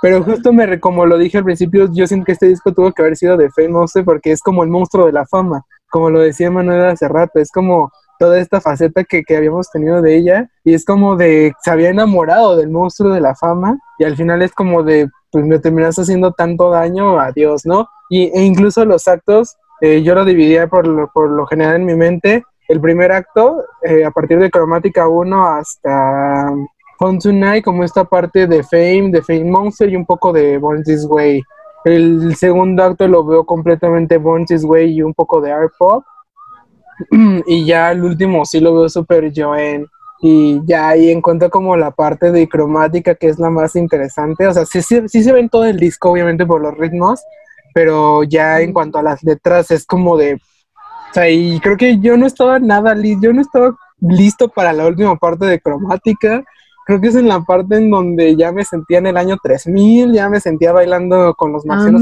Pero justo me, como lo dije al principio, yo siento que este disco tuvo que haber sido de Famous porque es como el monstruo de la fama, como lo decía Manuel hace rato, es como toda esta faceta que, que, habíamos tenido de ella y es como de, se había enamorado del monstruo de la fama y al final es como de, pues me terminas haciendo tanto daño, adiós, ¿no? Y, e incluso los actos, eh, yo lo dividía por lo, por lo general en mi mente, el primer acto, eh, a partir de Cromática 1 hasta Tonight como esta parte de Fame, de Fame Monster y un poco de Born This Way. El segundo acto lo veo completamente Born This Way y un poco de art pop. y ya el último sí lo veo súper Joanne. Y ya ahí encuentro como la parte de cromática que es la más interesante. O sea, sí, sí, sí se ven todo el disco, obviamente, por los ritmos, pero ya en cuanto a las letras es como de... O sea, y creo que yo no estaba nada listo, yo no estaba listo para la última parte de cromática creo que es en la parte en donde ya me sentía en el año 3000, ya me sentía bailando con los marcianos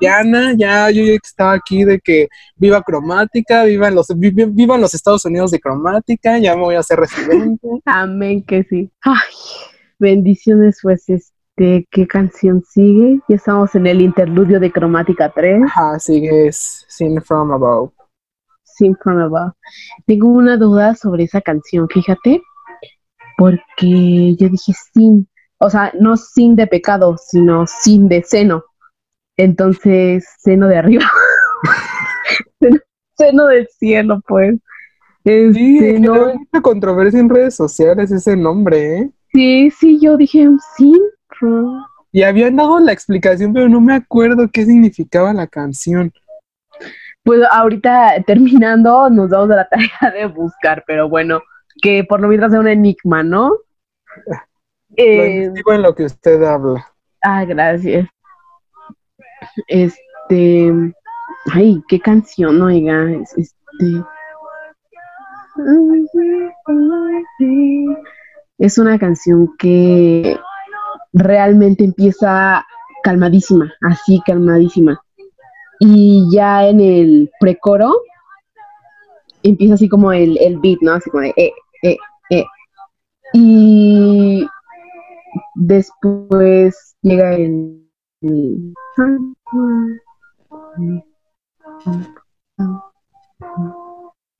Diana, ya yo estaba aquí de que viva cromática, viva los, viva los Estados Unidos de cromática, ya me voy a hacer residente.
Amén, que sí. Ay, bendiciones, pues este, ¿qué canción sigue? Ya estamos en el interludio de cromática 3.
Ajá, sigue Sin From Above.
Sin From Above. Tengo una duda sobre esa canción, fíjate porque yo dije sin, o sea, no sin de pecado, sino sin de seno. Entonces, seno de arriba. seno, del cielo, pues.
sí, este, no hay controversia en redes sociales ese nombre, ¿eh?
Sí, sí, yo dije sin.
Y habían dado la explicación, pero no me acuerdo qué significaba la canción.
Pues ahorita terminando nos damos a la tarea de buscar, pero bueno, que por lo mientras sea un enigma, ¿no?
Eh, en lo que usted habla.
Ah, gracias. Este, ay, qué canción, oiga, este. Es una canción que realmente empieza calmadísima, así calmadísima. Y ya en el precoro empieza así como el, el beat, ¿no? Así como de, eh, eh, eh. Y después llega el,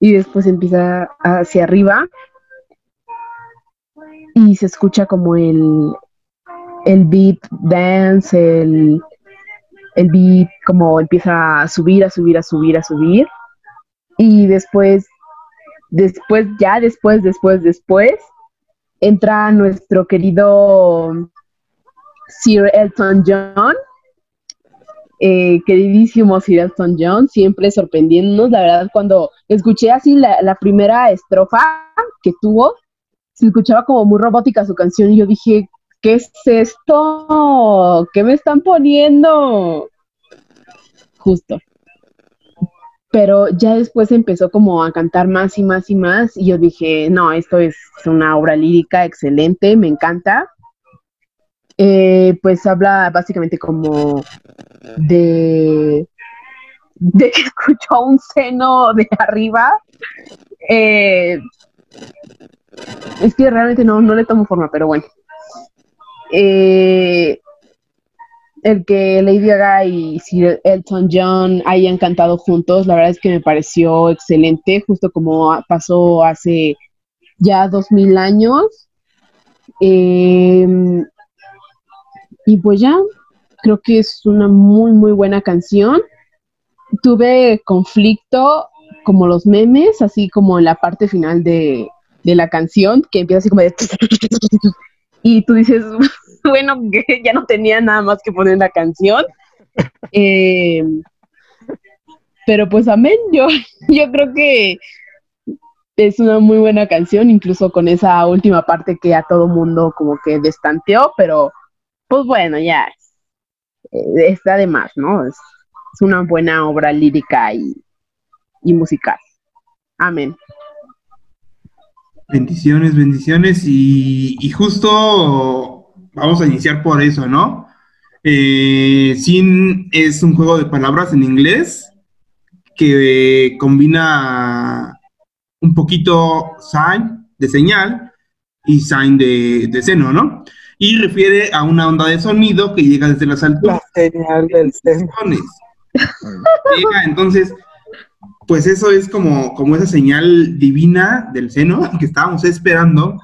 y después empieza hacia arriba y se escucha como el, el beat dance, el, el beat como empieza a subir, a subir, a subir, a subir. Y después Después, ya después, después, después, entra nuestro querido Sir Elton John, eh, queridísimo Sir Elton John, siempre sorprendiéndonos. La verdad, cuando escuché así la, primera estrofa que tuvo, se escuchaba como muy robótica su canción y yo dije, ¿qué es esto? ¿Qué me están poniendo? Justo pero ya después empezó como a cantar más y más y más y yo dije, no, esto es una obra lírica excelente, me encanta. Eh, pues habla básicamente como de, de que escuchó un seno de arriba. Eh, es que realmente no, no le tomo forma, pero bueno. Eh, el que Lady Gaga y Sir Elton John hayan cantado juntos, la verdad es que me pareció excelente, justo como pasó hace ya dos mil años. Em, y pues ya, creo que es una muy, muy buena canción. Tuve conflicto como los memes, así como en la parte final de, de la canción, que empieza así como de... Y tú dices, bueno, que ya no tenía nada más que poner la canción. Eh, pero pues amén, yo, yo creo que es una muy buena canción, incluso con esa última parte que a todo mundo como que destanteó, pero pues bueno, ya eh, está de más, ¿no? Es, una buena obra lírica y, y musical. Amén.
Bendiciones, bendiciones y, y justo vamos a iniciar por eso, ¿no? Eh, Sin es un juego de palabras en inglés que combina un poquito sign de señal y sign de, seno, ¿no? Y refiere a una onda de sonido que llega desde las alturas.
La señal del seno.
entonces, pues eso es como, como esa señal divina del seno que estábamos esperando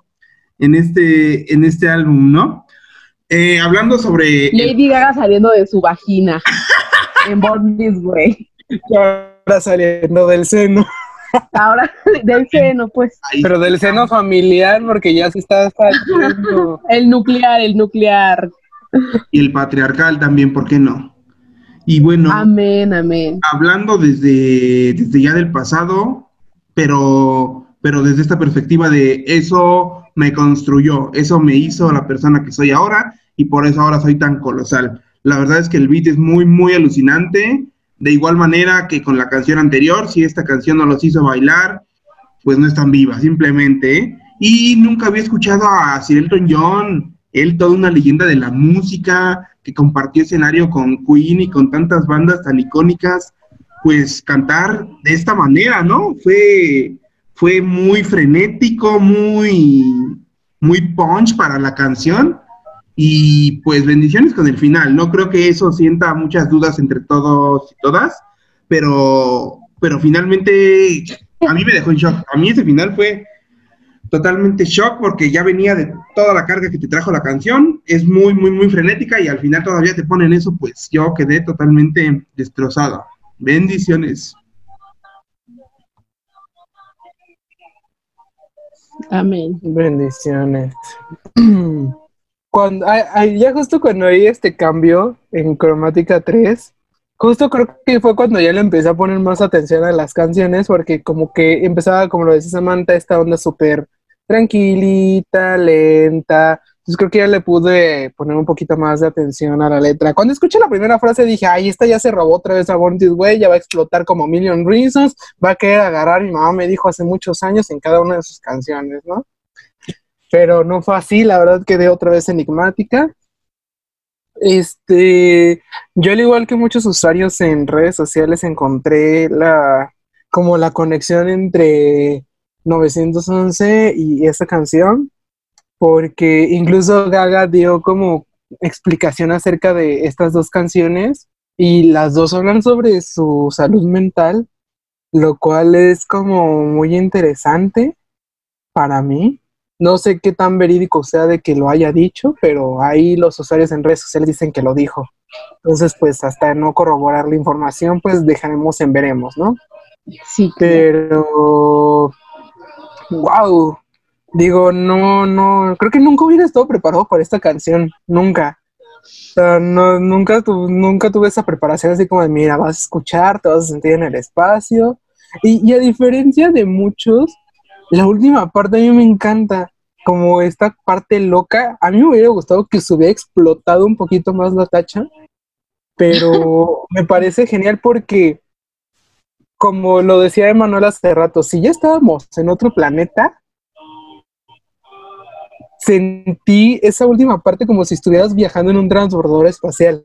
en este, en este álbum, ¿no? Eh, hablando sobre.
Lady Gaga saliendo de su vagina. en Born This Way.
ahora saliendo del seno.
Ahora del seno, pues.
Pero del seno familiar, porque ya se está saliendo.
El nuclear, el nuclear.
Y el patriarcal también, ¿por qué no? Y bueno,
Amén, amén.
hablando desde, desde ya del pasado, pero, pero desde esta perspectiva de eso me construyó, eso me hizo la persona que soy ahora y por eso ahora soy tan colosal. La verdad es que el beat es muy, muy alucinante. De igual manera que con la canción anterior, si esta canción no los hizo bailar, pues no están vivas, simplemente. ¿eh? Y nunca había escuchado a Sir Elton John, él toda una leyenda de la música, que compartió escenario con Queen y con tantas bandas tan icónicas, pues cantar de esta manera, ¿no? Fue, fue muy frenético, muy, muy punch para la canción. Y pues bendiciones con el final. No creo que eso sienta muchas dudas entre todos y todas, pero, pero finalmente a mí me dejó en shock. A mí ese final fue totalmente shock porque ya venía de toda la carga que te trajo la canción. Es muy, muy, muy frenética y al final todavía te ponen eso, pues yo quedé totalmente destrozado. Bendiciones.
Amén.
Bendiciones. Cuando, ay, ay, ya justo cuando hay este cambio en cromática 3, justo creo que fue cuando ya le empecé a poner más atención a las canciones, porque como que empezaba, como lo decía Samantha, esta onda súper tranquilita, lenta. Entonces creo que ya le pude poner un poquito más de atención a la letra. Cuando escuché la primera frase dije, ay, esta ya se robó otra vez a Born This Way, ya va a explotar como Million Reasons, va a querer agarrar, mi mamá me dijo hace muchos años en cada una de sus canciones, ¿no? Pero no fue así, la verdad quedé otra vez enigmática. Este, yo al igual que muchos usuarios en redes sociales encontré la como la conexión entre 911 y esta canción, porque incluso Gaga dio como explicación acerca de estas dos canciones y las dos hablan sobre su salud mental, lo cual es como muy interesante para mí. No sé qué tan verídico sea de que lo haya dicho, pero ahí los usuarios en redes sociales dicen que lo dijo. Entonces, pues hasta no corroborar la información, pues dejaremos en veremos, ¿no?
Sí,
Pero, wow, digo, no, no, creo que nunca hubiera estado preparado para esta canción, nunca. O sea, no, nunca, tu- nunca tuve esa preparación así como de, mira, vas a escuchar, te vas a sentir en el espacio. Y, y a diferencia de muchos, la última parte a mí me encanta, como esta parte loca. A mí me hubiera gustado que se hubiera explotado un poquito más la tacha, pero me parece genial porque, como lo decía Emanuel hace rato, si ya estábamos en otro planeta, sentí esa última parte como si estuvieras viajando en un transbordador espacial.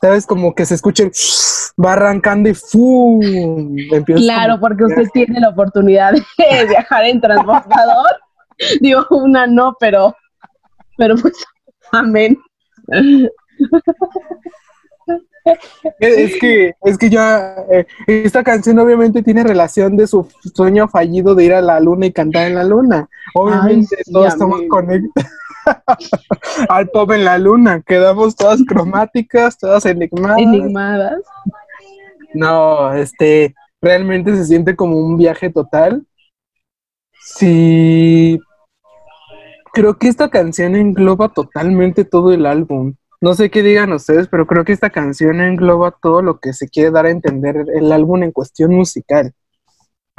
¿Sabes? Como que se escuche, va arrancando y ¡fum!
Claro, porque usted tiene la oportunidad de viajar en transbordador. Digo, una no, pero, pero pues, amén.
Es que, es que ya, eh, esta canción obviamente tiene relación de su sueño fallido de ir a la luna y cantar en la luna. Obviamente
Ay, sí,
todos estamos conectados al pop en la luna. Quedamos todas cromáticas, todas enigmadas.
Enigmadas.
No, este, realmente se siente como un viaje total. Sí, creo que esta canción engloba totalmente todo el álbum. No sé qué digan ustedes, pero creo que esta canción engloba todo lo que se quiere dar a entender el álbum en cuestión musical.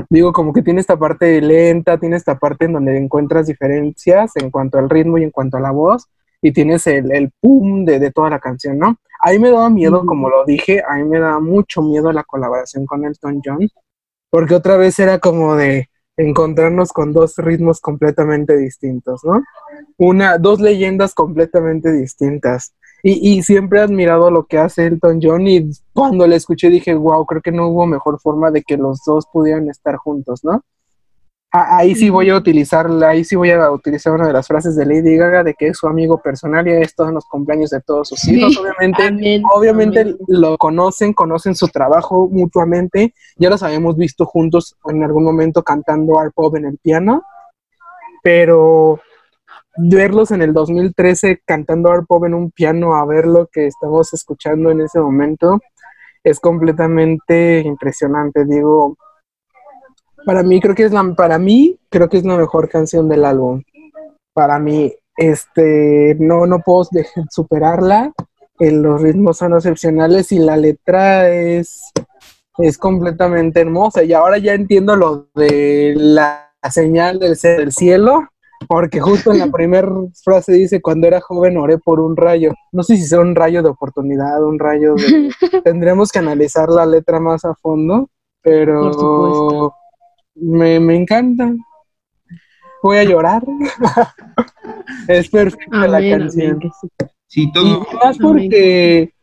Digo, como que tiene esta parte lenta, tiene esta parte en donde encuentras diferencias en cuanto al ritmo y en cuanto a la voz, y tienes el, el pum de, de toda la canción, ¿no? A mí me daba miedo, como lo dije, a mí me daba mucho miedo la colaboración con Elton John, porque otra vez era como de encontrarnos con dos ritmos completamente distintos, ¿no? Una, dos leyendas completamente distintas. Y, y siempre he admirado lo que hace Elton John y cuando le escuché dije, wow, creo que no hubo mejor forma de que los dos pudieran estar juntos, ¿no? A- Ahí sí voy a utilizar, ahí sí voy a utilizar una de las frases de Lady Gaga de que es su amigo personal y es todos los cumpleaños de todos sus hijos.
Sí,
Obviamente,
amén,
obviamente
amén.
lo conocen, conocen su trabajo mutuamente. Ya los habíamos visto juntos en algún momento cantando Art Pop en el piano, pero verlos en el 2013 cantando Art Pop en un piano a ver lo que estamos escuchando en ese momento es completamente impresionante. Digo, Para mí creo que es la para mí creo que es la mejor canción del álbum. Para mí este no no puedo superarla. Eh, los ritmos son excepcionales y la letra es es completamente hermosa y ahora ya entiendo lo de la señal del cielo porque justo en la primera frase dice, cuando era joven oré por un rayo. No sé si sea un rayo de oportunidad, un rayo de... Tendremos que analizar la letra más a fondo, pero me, me encanta. Voy a llorar. es perfecta la canción.
Sí, todo.
Y más porque,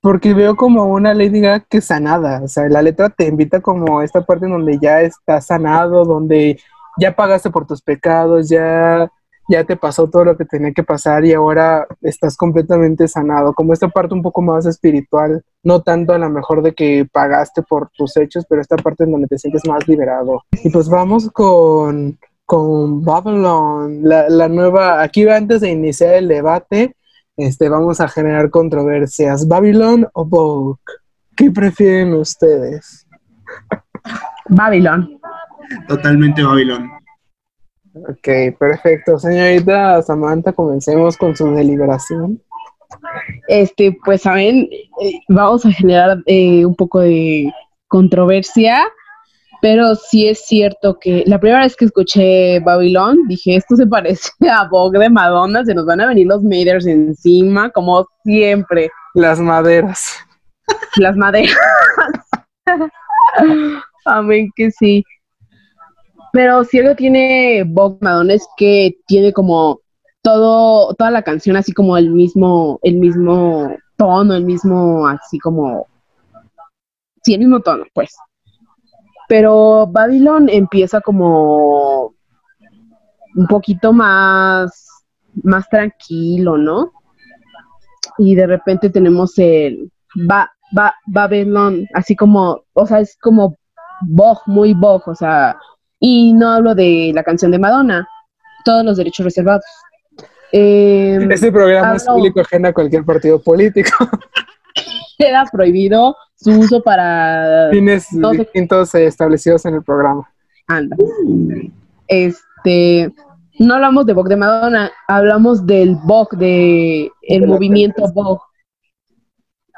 porque veo como una Lady Gaga que sanada. O sea, la letra te invita como a esta parte en donde ya está sanado, donde ya pagaste por tus pecados, ya, ya te pasó todo lo que tenía que pasar y ahora estás completamente sanado, como esta parte un poco más espiritual, no tanto a lo mejor de que pagaste por tus hechos, pero esta parte en donde te sientes más liberado. Y pues vamos con, con Babylon, la, la nueva, aquí antes de iniciar el debate, este, vamos a generar controversias. ¿Babylon o Vogue? ¿Qué prefieren ustedes?
Babylon.
Totalmente Babilón.
Ok, perfecto. Señorita Samantha, comencemos con su deliberación.
Este, pues saben, eh, vamos a generar eh, un poco de controversia, pero sí es cierto que la primera vez que escuché Babylon, dije, esto se parece a Vogue de Madonna, se nos van a venir los Maders encima, como siempre.
Las maderas.
Las maderas. Amén que sí. Pero si algo tiene Bob Madonna es que tiene como todo, toda la canción así como el mismo, el mismo tono, el mismo así como sí, el mismo tono, pues. Pero Babylon empieza como un poquito más, más tranquilo, ¿no? Y de repente tenemos el ba, ba, Babylon, así como, o sea, es como Bog, muy Bog, o sea, y no hablo de la canción de Madonna, todos los derechos reservados. Eh,
este programa es público ajeno a cualquier partido político.
Queda prohibido su uso para
fines distintos establecidos en el programa.
Anda. Este, no hablamos de Vogue de Madonna, hablamos del Vogue, de el de movimiento Vogue.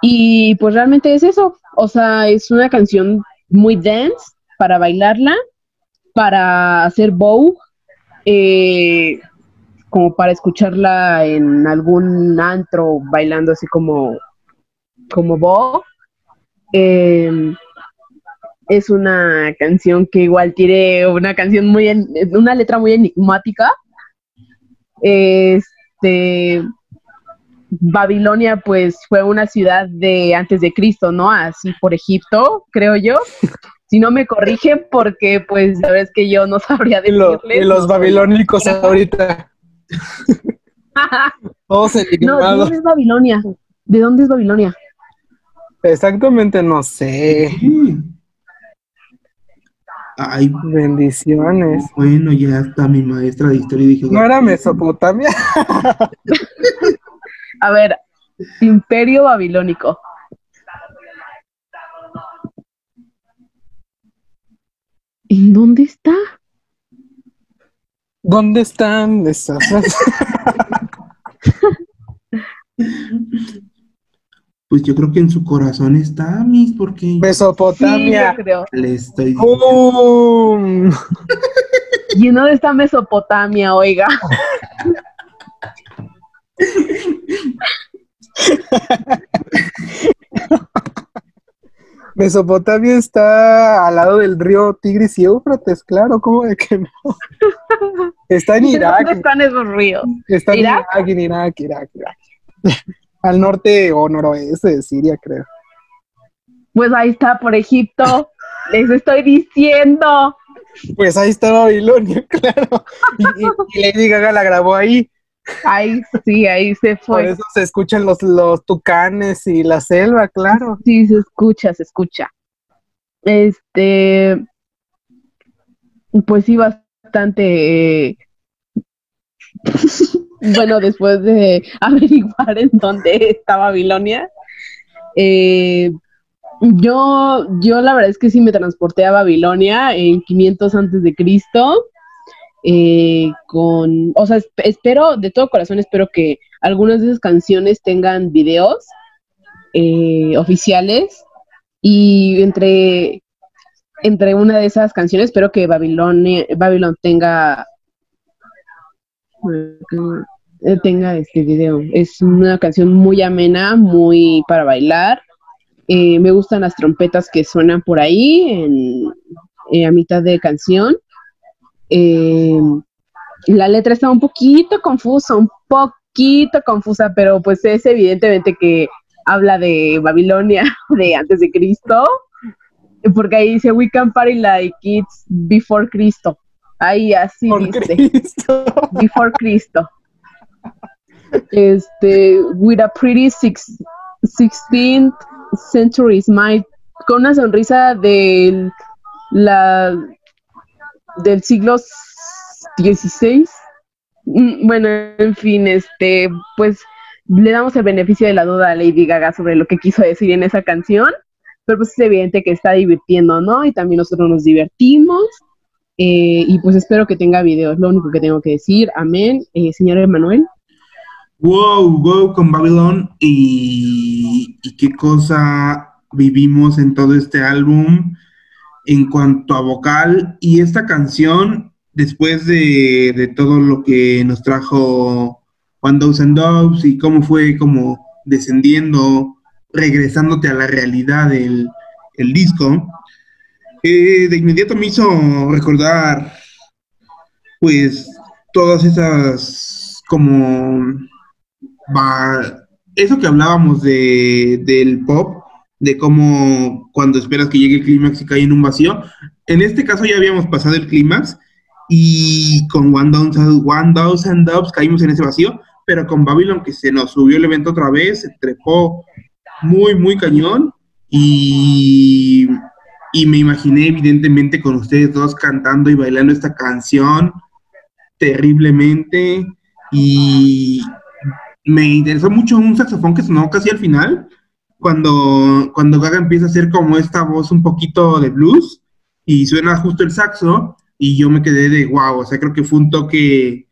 Y pues realmente es eso, o sea, es una canción muy dance para bailarla para hacer bow, eh, como para escucharla en algún antro bailando así como, como bow. Em, es una canción que igual tiene una canción muy, una letra muy enigmática. Este, Babilonia pues fue una ciudad de antes de Cristo, ¿no? Así por Egipto, creo yo. Si no me corrigen, porque pues la verdad es que yo no sabría decirles.
Y, los babilónicos ahorita. Todos
No, ¿de dónde es Babilonia? ¿De dónde es Babilonia?
Exactamente no sé.
Ay,
bendiciones.
Bueno, ya está mi maestra de historia y dije.
No era Mesopotamia.
A ver, Imperio Babilónico. ¿En dónde está?
¿Dónde están esas?
pues yo creo que en su corazón está, Miss, porque...
Mesopotamia.
Sí, creo.
Le estoy
diciendo.
¿Y en dónde está Mesopotamia, oiga?
Mesopotamia está al lado del río Tigris y Éufrates, claro, ¿cómo de que no? Está en Irak.
¿Dónde están esos ríos?
Está en Irak, en Irak, Irak, Irak. Al norte o noroeste de Siria, creo.
Pues ahí está, por Egipto. Les estoy diciendo.
Pues ahí está Babilonia, claro. Y, y, y Lady Gaga la grabó ahí.
Ahí sí, ahí se fue.
Por eso se escuchan los, los tucanes y la selva, claro.
Sí, se escucha, se escucha. Este, pues sí, bastante. Eh... bueno, después de averiguar en dónde está Babilonia, eh, Yo, yo la verdad es que sí me transporté a Babilonia en 500 antes de Cristo. Eh, con, o sea, espero, de todo corazón espero que algunas de esas canciones tengan videos eh, oficiales y entre, entre una de esas canciones espero que Babilonia, Babylon tenga eh, tenga este video. Es una canción muy amena, muy para bailar. Eh, me gustan las trompetas que suenan por ahí en, a mitad de canción. La letra está un poquito confusa, un poquito confusa, pero pues es evidentemente que habla de Babilonia, de antes de Cristo, porque ahí dice, we can party like it's before Cristo. Ahí así dice. Before Cristo. Este, with a pretty six, 16th century smile, con una sonrisa del, la, del siglo XVI. Mm, bueno, en fin, este, pues le damos el beneficio de la duda a Lady Gaga sobre lo que quiso decir en esa canción, pero pues es evidente que está divirtiendo, ¿no? Y también nosotros nos divertimos. Eh, y pues espero que tenga videos, lo único que tengo que decir. Amén. Eh, señor Emanuel.
Wow, wow con Babylon y, y, qué cosa vivimos en todo este álbum en cuanto a vocal y esta canción después de, de todo lo que nos trajo One and Doves y cómo fue como descendiendo, regresándote a la realidad del el disco, eh, de inmediato me hizo recordar, pues, todas esas, como, eso que hablábamos de, del pop, de cómo cuando esperas que llegue el clímax y cae en un vacío. En este caso ya habíamos pasado el clímax y con One Thousand, One Thousand caímos en ese vacío, pero con Babylon que se nos subió el evento otra vez, se trepó muy, muy cañón y, y me imaginé evidentemente con ustedes dos cantando y bailando esta canción terriblemente y me interesó mucho un saxofón que sonó casi al final, cuando, cuando Gaga empieza a hacer como esta voz un poquito de blues y suena justo el saxo y yo me quedé de wow, o sea, creo que fue un toque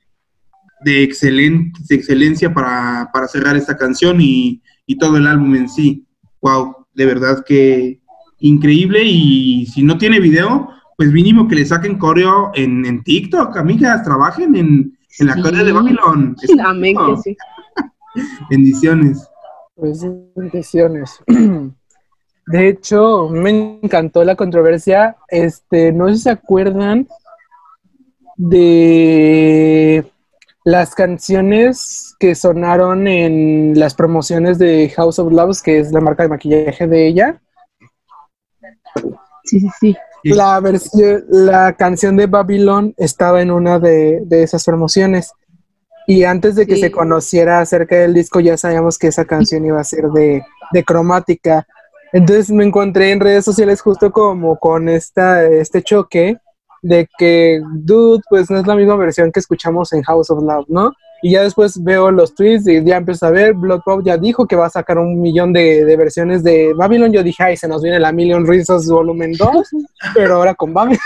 de, de excelencia para, cerrar esta canción y, todo el álbum en sí. Wow, de verdad que increíble y si no tiene video, pues mínimo que le saquen coreo en, en TikTok, amigas, trabajen en, en la sí. de Babylon.
Amén que sí.
Bendiciones.
Pues. De hecho, me encantó la controversia. Este, no sé si se acuerdan de las canciones que sonaron en las promociones de House of Loves, que es la marca de maquillaje de ella.
Sí, sí, sí.
La versión, la canción de Babylon estaba en una de, esas promociones. Y antes de que se conociera acerca del disco, ya sabíamos que esa canción iba a ser de, de cromática. Entonces me encontré en redes sociales justo como con esta, este choque de que, dude, pues no es la misma versión que escuchamos en House of Love, ¿no? Y ya después veo los tweets y ya empiezo a ver, Blood Pop ya dijo que va a sacar un millón de, versiones de Babylon. Yo dije, ay, se nos viene la Million Reasons volumen 2, pero ahora con Babylon.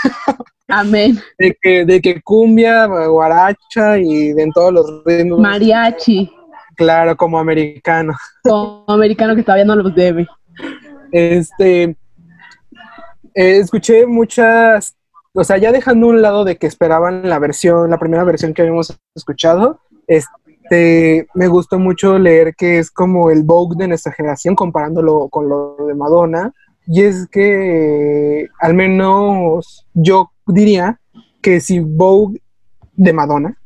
Amén.
De que, de que cumbia, guaracha y de en todos los ritmos.
Mariachi.
Claro, como americano.
Como americano que todavía no los debe.
Este, eh, escuché muchas o sea, ya dejando un lado de que esperaban la versión, la primera versión que habíamos escuchado, este, me gustó mucho leer que es como el Vogue de nuestra generación, comparándolo con lo de Madonna. Y es que, al menos yo diría que si Vogue de Madonna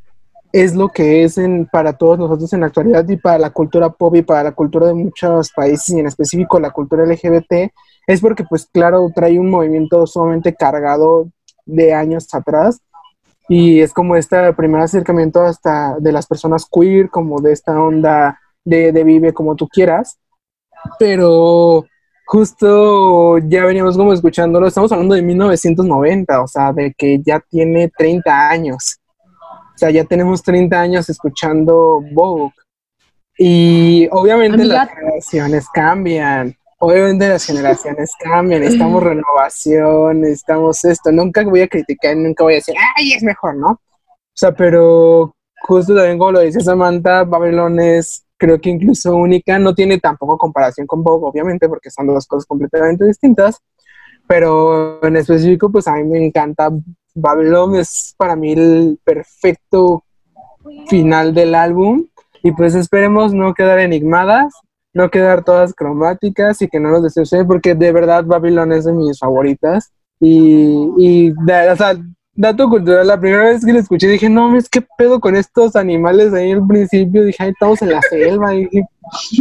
es lo que es para todos nosotros en la actualidad y para la cultura pop y para la cultura de muchos países y en específico la cultura LGBT, es porque pues claro trae un movimiento sumamente cargado de años atrás. Y es como este primer acercamiento hasta de las personas queer, como de esta onda de, de vive como tú quieras. Pero justo ya veníamos como escuchándolo, estamos hablando de 1990, o sea, de que ya tiene 30 años. O sea, ya tenemos 30 años escuchando Vogue. Y obviamente las generaciones cambian. Obviamente las generaciones cambian, necesitamos renovación, necesitamos esto. Nunca voy a criticar, nunca voy a decir, ay, es mejor, ¿no? O sea, pero justo también como lo dice Samantha, Babylon es creo que incluso única, no tiene tampoco comparación con Bob, obviamente, porque son dos cosas completamente distintas, pero en específico, pues a mí me encanta Babylon, es para mí el perfecto final del álbum, y pues esperemos no quedar enigmadas, no quedar todas cromáticas y que no nos decepcione, porque de verdad Babylon es de mis favoritas, y, y o sea, dato cultural, la primera vez que lo escuché dije, no, es que pedo con estos animales ahí al principio, dije, ahí estamos en la selva, y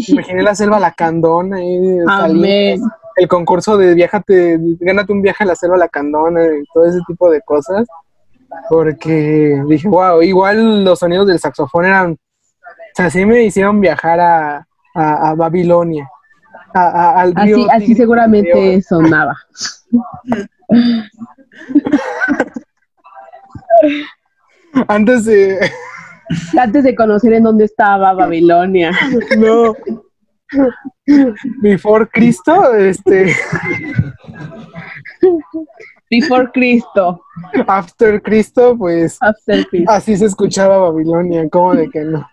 imaginé la selva lacandona, ahí
Amén.
el concurso de viajate, gánate un viaje a la selva lacandona y todo ese tipo de cosas, porque dije, wow, igual los sonidos del saxofón eran, o sea, sí me hicieron viajar a, a, a Babilonia. A, al río
Así, seguramente sonaba.
Antes de,
Antes de conocer en dónde estaba Babilonia.
no, Before Cristo, este,
Before Cristo.
After Cristo, pues
After Cristo.
así se escuchaba Babilonia, ¿cómo de que no?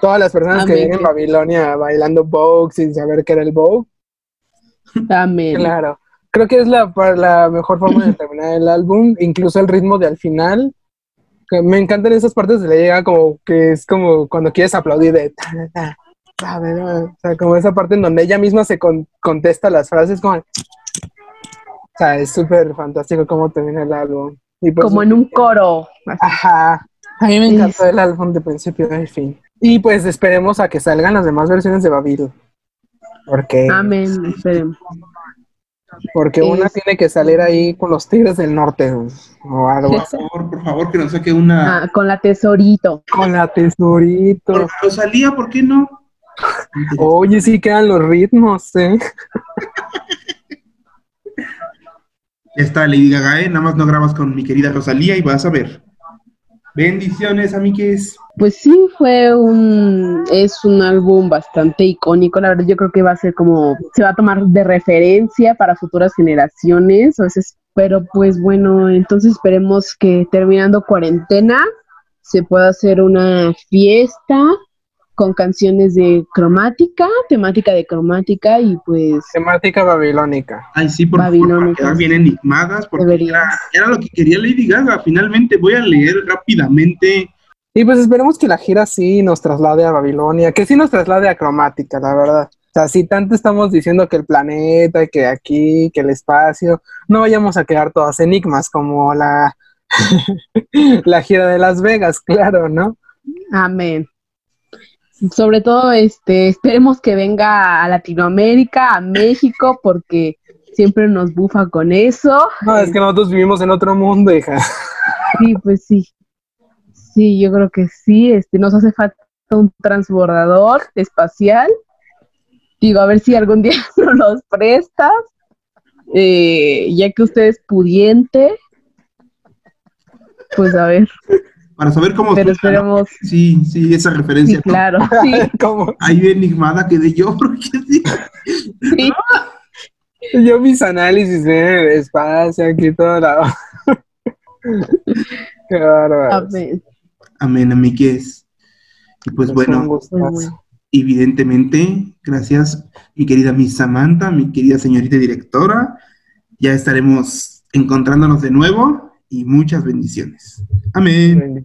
Todas las personas que vienen en Babilonia bailando Vogue sin saber qué era el Vogue,
Amén.
claro. Creo que es la, la mejor forma de terminar el álbum, incluso el ritmo de al final. que me encantan esas partes de la llega como que es como cuando quieres aplaudir de ta, ta, o sea, como esa parte en donde ella misma se con- contesta las frases como o sea, es súper fantástico cómo termina el álbum. Y pues,
Como en un coro.
Ajá. A mí me encantó el álbum de principio a fin. Y pues esperemos a que salgan las demás versiones de Babil. Porque,
Amén. Esperemos.
porque una tiene que salir ahí con los Tigres del Norte o algo
Por favor, por favor, que nos saque una.
Ah, con la tesorito.
Con la tesorito.
Por Rosalía, ¿por qué no?
Oye, sí quedan los ritmos, ¿eh?
Está, Lady Gaga, ¿eh? Nada más no grabas con mi querida Rosalía y vas a ver. Bendiciones, amigues.
Pues sí, fue un, es un álbum bastante icónico, la verdad yo creo que va a ser como, se va a tomar de referencia para futuras generaciones, a veces, pero pues bueno, entonces esperemos que terminando cuarentena se pueda hacer una fiesta con canciones de cromática, temática de cromática y pues
Temática babilónica.
Ay, sí, por favor, quedar bien enigmadas, porque era, era lo que quería Lady Gaga. Finalmente voy a leer rápidamente.
Y pues esperemos que la gira sí nos traslade a Babilonia, que sí nos traslade a cromática, la verdad. O sea, si tanto estamos diciendo que el planeta, que aquí, que el espacio, no vayamos a quedar todas enigmas como la, la gira de Las Vegas, claro, ¿no?
amén. Sobre todo, este, esperemos que venga a Latinoamérica, a México, porque siempre nos bufa con eso.
No, es que nosotros vivimos en otro mundo, hija.
Sí, pues sí. Sí, yo creo que sí. Este, nos hace falta un transbordador espacial. Digo, a ver si algún día nos los prestas. Eh, ya que usted es pudiente. Pues a ver,
Para saber cómo
pero esperemos.
Sí, sí, esa referencia.
Sí,
¿no?
claro. Sí,
Como
Ahí enigmada quedé yo, porque sí.
sí.
yo mis análisis de espacio, aquí todo lado. Qué bárbaro.
Amén.
Amén, amigues. Y pues bueno,
Pues bueno.
evidentemente, gracias, mi querida Miss Samantha, mi querida señorita directora. Ya estaremos encontrándonos de nuevo y muchas bendiciones. Amén.